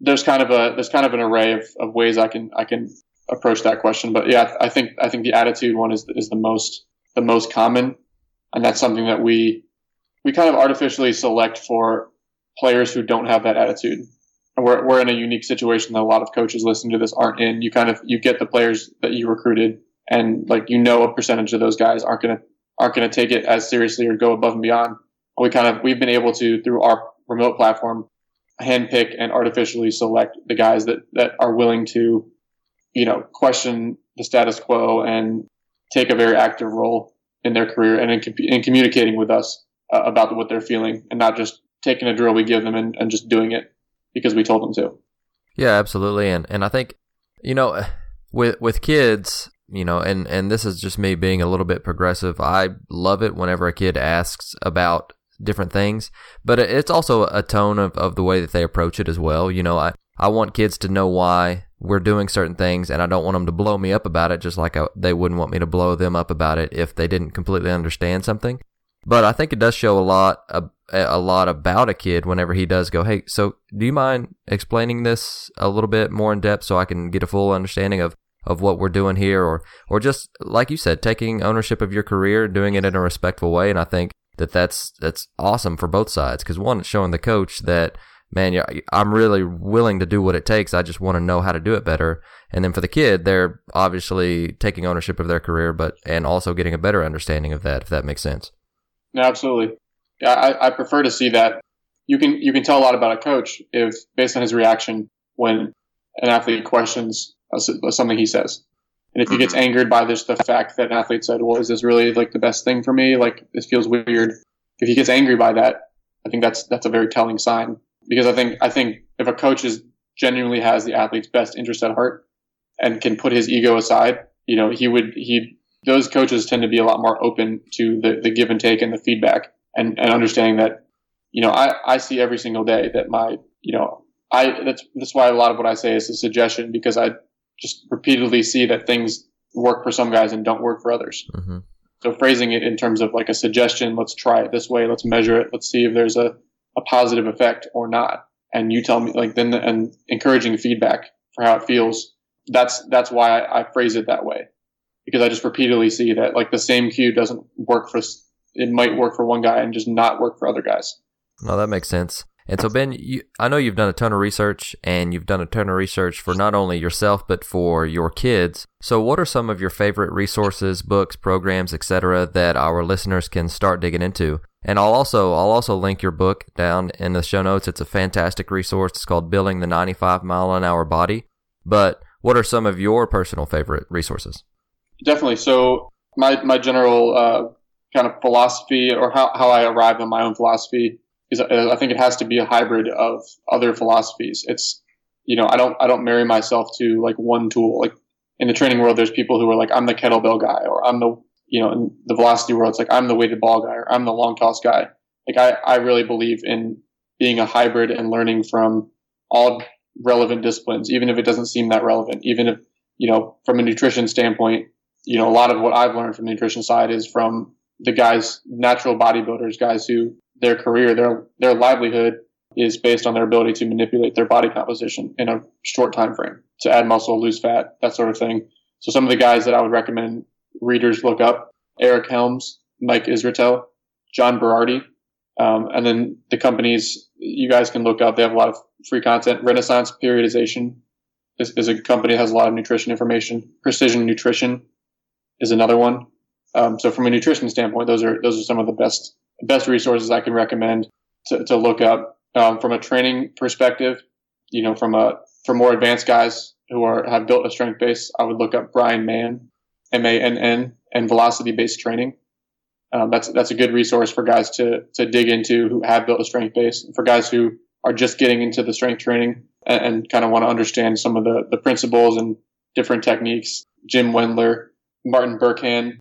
There's kind of a, there's kind of an array of, of ways I can, I can approach that question. But yeah, I think, I think the attitude one is, is the most, the most common and that's something that we we kind of artificially select for players who don't have that attitude. And we're we're in a unique situation that a lot of coaches listening to this aren't in. You kind of you get the players that you recruited, and like you know a percentage of those guys aren't gonna aren't gonna take it as seriously or go above and beyond. We kind of we've been able to through our remote platform handpick and artificially select the guys that that are willing to, you know, question the status quo and take a very active role in their career and in, in communicating with us uh, about what they're feeling and not just taking a drill we give them and, and just doing it. because we told them to. Yeah, absolutely. And and I think you know with with kids, you know, and and this is just me being a little bit progressive. I love it whenever a kid asks about different things, but it's also a tone of, of the way that they approach it as well. You know, I, I want kids to know why we're doing certain things, and I don't want them to blow me up about it, just like I, they wouldn't want me to blow them up about it if they didn't completely understand something. But I think it does show a lot a, a lot about a kid whenever he does go, "Hey, so do you mind explaining this a little bit more in depth so I can get a full understanding of of what we're doing here or or just like you said taking ownership of your career doing it in a respectful way and I think that that's that's awesome for both sides. Because one it's showing the coach that man I'm really willing to do what it takes. I just want to know how to do it better. And then for the kid they're obviously taking ownership of their career but and also getting a better understanding of that if that makes sense. Absolutely. Yeah I, I prefer to see that. You can you can tell a lot about a coach if based on his reaction when an athlete questions something he says. And if he gets mm-hmm. angered by this, the fact that an athlete said, "Well, is this really like the best thing for me? Like this feels weird." If he gets angry by that, I think that's that's a very telling sign because I think I think if a coach is genuinely has the athlete's best interest at heart and can put his ego aside, you know, he would he those coaches tend to be a lot more open to the, the give and take and the feedback and, and understanding that, you know, I, I see every single day that my, you know, I that's that's why a lot of what I say is a suggestion because I just repeatedly see that things work for some guys and don't work for others. Mm-hmm. So phrasing it in terms of like a suggestion, let's try it this way, let's measure it, let's see if there's a, a positive effect or not. And you tell me like then the, and encouraging feedback for how it feels. That's that's why I, I phrase it that way because I just repeatedly see that like the same cue doesn't work for it might work for one guy and just not work for other guys. No, that makes sense. And so, Ben, you, I know you've done a ton of research and you've done a ton of research for not only yourself, but for your kids. So, what are some of your favorite resources, books, programs, etc., that our listeners can start digging into? And I'll also I'll also link your book down in the show notes. It's a fantastic resource. It's called Building the 95 Mile an Hour Body. But what are some of your personal favorite resources? Definitely. So my my general uh, kind of philosophy, or how how I arrive at my own philosophy, is uh, I think it has to be a hybrid of other philosophies. It's you know I don't I don't marry myself to like one tool. Like in the training world, there's people who are like I'm the kettlebell guy, or I'm the you know in the velocity world, it's like I'm the weighted ball guy, or I'm the long toss guy. Like I I really believe in being a hybrid and learning from all relevant disciplines, even if it doesn't seem that relevant. Even if you know from a nutrition standpoint, you know a lot of what I've learned from the nutrition side is from the guys, natural bodybuilders, guys who their career, their their livelihood is based on their ability to manipulate their body composition in a short time frame to add muscle, lose fat, that sort of thing. So some of the guys that I would recommend readers look up: Eric Helms, Mike Israetel, John Berardi, um, and then the companies you guys can look up. They have a lot of free content. Renaissance Periodization is, is a company that has a lot of nutrition information. Precision Nutrition is another one. Um, so from a nutrition standpoint, those are those are some of the best best resources I can recommend to, to look up. Um, from a training perspective, you know, from a for more advanced guys who are have built a strength base, I would look up Brian Mann, M A N N, and velocity based training. Um, that's that's a good resource for guys to to dig into who have built a strength base. For guys who are just getting into the strength training and, and kind of want to understand some of the the principles and different techniques. Jim Wendler, Martin Berkhan,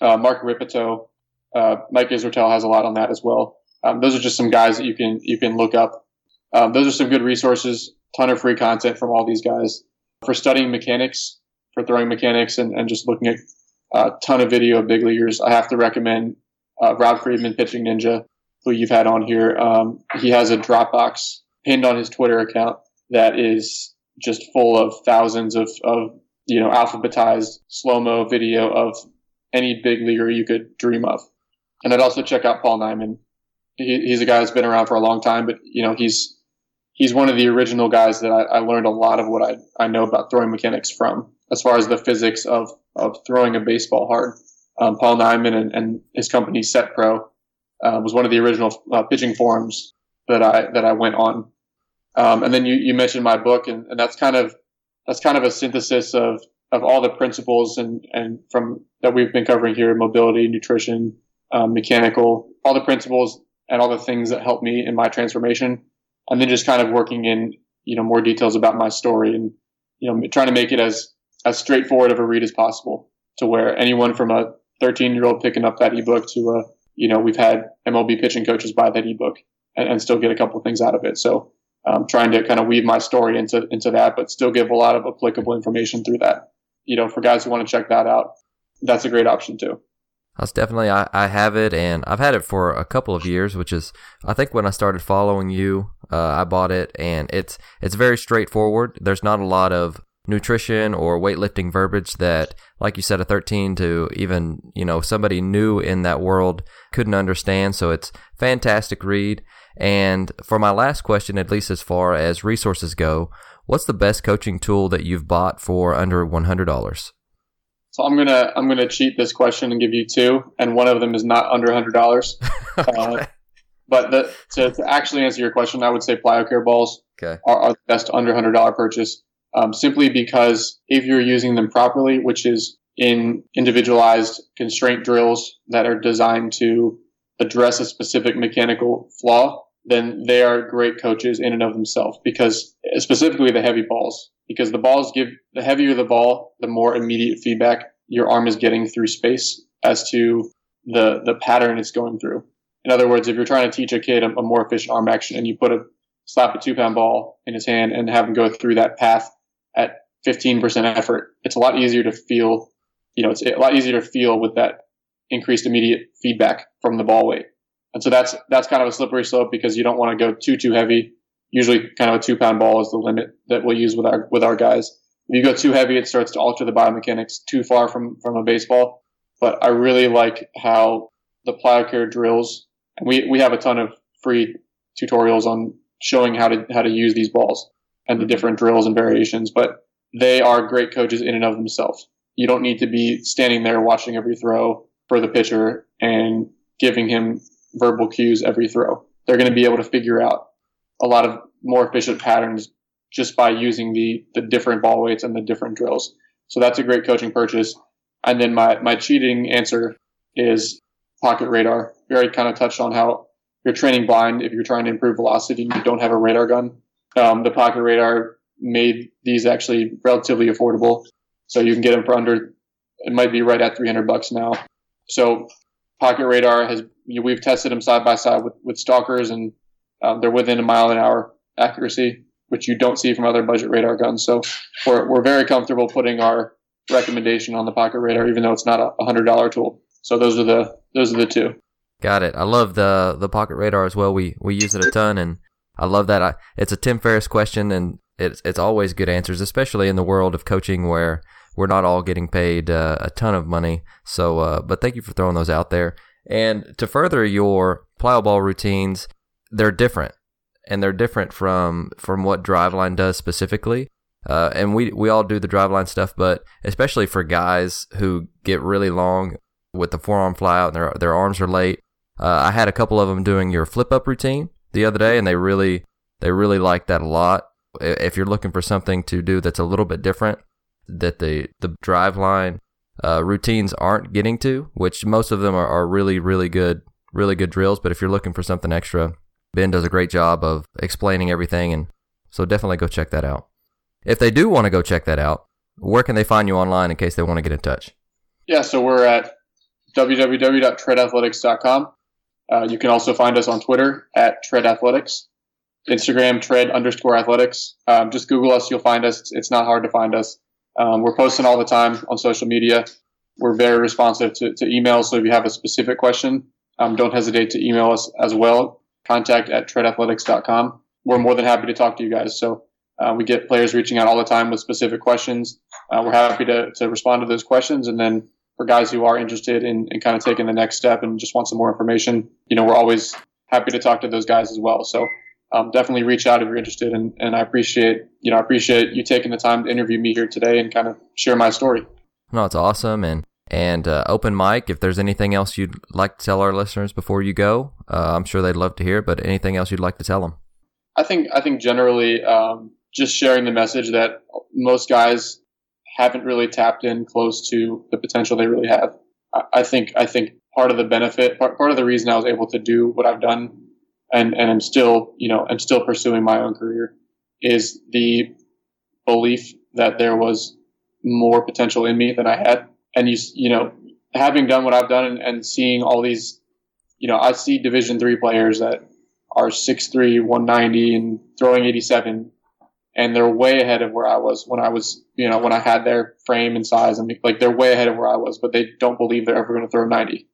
uh, Mark Rippetoe, uh, Mike Israetel has a lot on that as well. Um, those are just some guys that you can you can look up. Um, those are some good resources. Ton of free content from all these guys for studying mechanics, for throwing mechanics, and, and just looking at a ton of video of big leaguers. I have to recommend uh, Rob Friedman, Pitching Ninja, who you've had on here. Um, he has a Dropbox pinned on his Twitter account that is just full of thousands of, of you know alphabetized slow mo video of any big leaguer you could dream of. And I'd also check out Paul Nyman. He, he's a guy that's been around for a long time, but you know he's he's one of the original guys that I, I learned a lot of what I, I know about throwing mechanics from, as far as the physics of of throwing a baseball hard. Um, Paul Nyman and, and, his company Set Pro uh, was one of the original uh, pitching forums that I that I went on. Um, and then you, you mentioned my book, and, and that's kind of that's kind of a synthesis of of all the principles and and from that we've been covering here: mobility, nutrition, um, mechanical, all the principles and all the things that helped me in my transformation. and then just kind of working in you know more details about my story and you know trying to make it as as straightforward of a read as possible to where anyone from a 13 year old picking up that ebook to a you know we've had MLB pitching coaches buy that ebook and, and still get a couple things out of it. So um, trying to kind of weave my story into into that, but still give a lot of applicable information through that. You know, for guys who want to check that out, that's a great option too. That's definitely I, I have it and I've had it for a couple of years, which is I think when I started following you, uh, I bought it and it's it's very straightforward. There's not a lot of nutrition or weightlifting verbiage that, like you said, a 13 to even you know somebody new in that world couldn't understand. So it's fantastic read. And for my last question, at least as far as resources go, what's the best coaching tool that you've bought for under $100? So I'm gonna I'm gonna cheat this question and give you two, and one of them is not under hundred dollars. [laughs] uh, but the, to, to, actually answer your question, I would say PlyoCare balls okay. are, are, the best under hundred dollar purchase, um, simply because if you're using them properly, which is in individualized constraint drills that are designed to address a specific mechanical flaw, then they are great coaches in and of themselves because specifically the heavy balls, because the balls give the heavier the ball, the more immediate feedback your arm is getting through space as to the, the pattern it's going through. In other words, if you're trying to teach a kid a, a more efficient arm action and you put a slap a two pound ball in his hand and have him go through that path at 15% effort, it's a lot easier to feel, you know, it's a lot easier to feel with that increased immediate feedback from the ball weight. And so that's that's kind of a slippery slope because you don't want to go too too heavy. Usually, kind of a two pound ball is the limit that we'll use with our with our guys. If you go too heavy, it starts to alter the biomechanics too far from from a baseball. But I really like how the PlyoCare drills, and we we have a ton of free tutorials on showing how to how to use these balls and the different drills and variations. But they are great coaches in and of themselves. You don't need to be standing there watching every throw for the pitcher and giving him verbal cues every throw. They're going to be able to figure out a lot of more efficient patterns just by using the, the different ball weights and the different drills. So that's a great coaching purchase. And then my, my cheating answer is pocket radar. We already kind of touched on how you're training blind if you're trying to improve velocity and you don't have a radar gun. Um, the pocket radar made these actually relatively affordable. So you can get them for under, it might be right at 300 bucks now. So Pocket Radar has we've tested them side by side with, with stalkers, and um, they're within a mile an hour accuracy, which you don't see from other budget radar guns. So we're we're very comfortable putting our recommendation on the Pocket Radar, even though it's not a hundred dollar tool. So those are the those are the two. Got it. I love the the Pocket Radar as well. We we use it a ton, and I love that. I, it's a Tim Ferriss question, and it's it's always good answers, especially in the world of coaching where we're not all getting paid uh, a ton of money. So, uh, but thank you for throwing those out there. And to further your plyo ball routines, they're different, and they're different from from what Driveline does specifically. Uh, and we we all do the Driveline stuff, but especially for guys who get really long with the forearm fly out and their their arms are late. Uh, I had a couple of them doing your flip up routine the other day, and they really they really like that a lot. If you're looking for something to do that's a little bit different, that the the driveline uh, routines aren't getting to, which most of them are, are really really good really good drills. But if you're looking for something extra, Ben does a great job of explaining everything, and so definitely go check that out. If they do want to go check that out, where can they find you online in case they want to get in touch? Yeah, so we're at www.treadathletics.com. Uh, you can also find us on Twitter at Tread Athletics, Instagram Tread underscore Athletics. Um, just Google us, you'll find us. It's not hard to find us. Um, we're posting all the time on social media. We're very responsive to, to emails. So if you have a specific question, um, don't hesitate to email us as well. Contact at treadathletics.com. We're more than happy to talk to you guys. So uh, we get players reaching out all the time with specific questions. Uh, we're happy to, to respond to those questions. And then for guys who are interested in, in kind of taking the next step and just want some more information, you know, we're always happy to talk to those guys as well. So um, definitely reach out if you're interested. And, and I appreciate, you know, I appreciate you taking the time to interview me here today and kind of share my story. No, it's awesome. And, and uh, open mic, if there's anything else you'd like to tell our listeners before you go, uh, I'm sure they'd love to hear, but anything else you'd like to tell them? I think, I think generally, um, just sharing the message that most guys haven't really tapped in close to the potential they really have. I, I think, I think part of the benefit, part, part of the reason I was able to do what I've done and and I'm still you know I'm still pursuing my own career is the belief that there was more potential in me than I had, and you you know having done what I've done and, and seeing all these, you know, I see Division three players that are 6'3", 190 and throwing 87 and they're way ahead of where I was when I was, you know, when I had their frame and size and like they're way ahead of where I was, but they don't believe they're ever going to throw 90.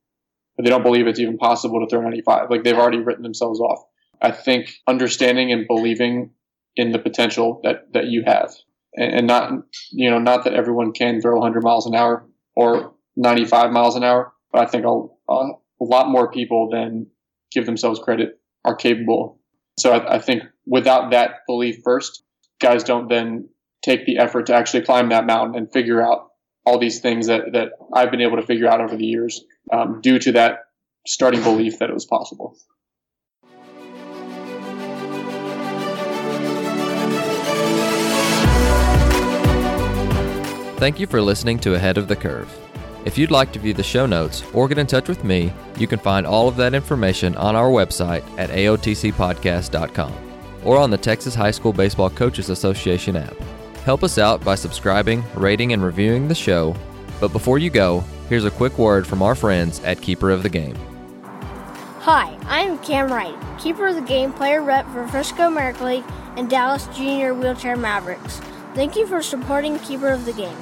But they don't believe it's even possible to throw 95. Like they've already written themselves off. I think understanding and believing in the potential that, that you have and, and not, you know, not that everyone can throw 100 miles an hour or 95 miles an hour, but I think a, a, lot more people than give themselves credit are capable. So I, I think without that belief first, guys don't then take the effort to actually climb that mountain and figure out all these things that, that I've been able to figure out over the years um, due to that starting belief that it was possible. Thank you for listening to Ahead of the Curve. If you'd like to view the show notes or get in touch with me, you can find all of that information on our website at aotcpodcast.com or on the Texas High School Baseball Coaches Association app. Help us out by subscribing, rating, and reviewing the show. But before you go, here's a quick word from our friends at Keeper of the Game. Hi, I'm Cam Wright, Keeper of the Game player rep for Frisco American League and Dallas Junior Wheelchair Mavericks. Thank you for supporting Keeper of the Game.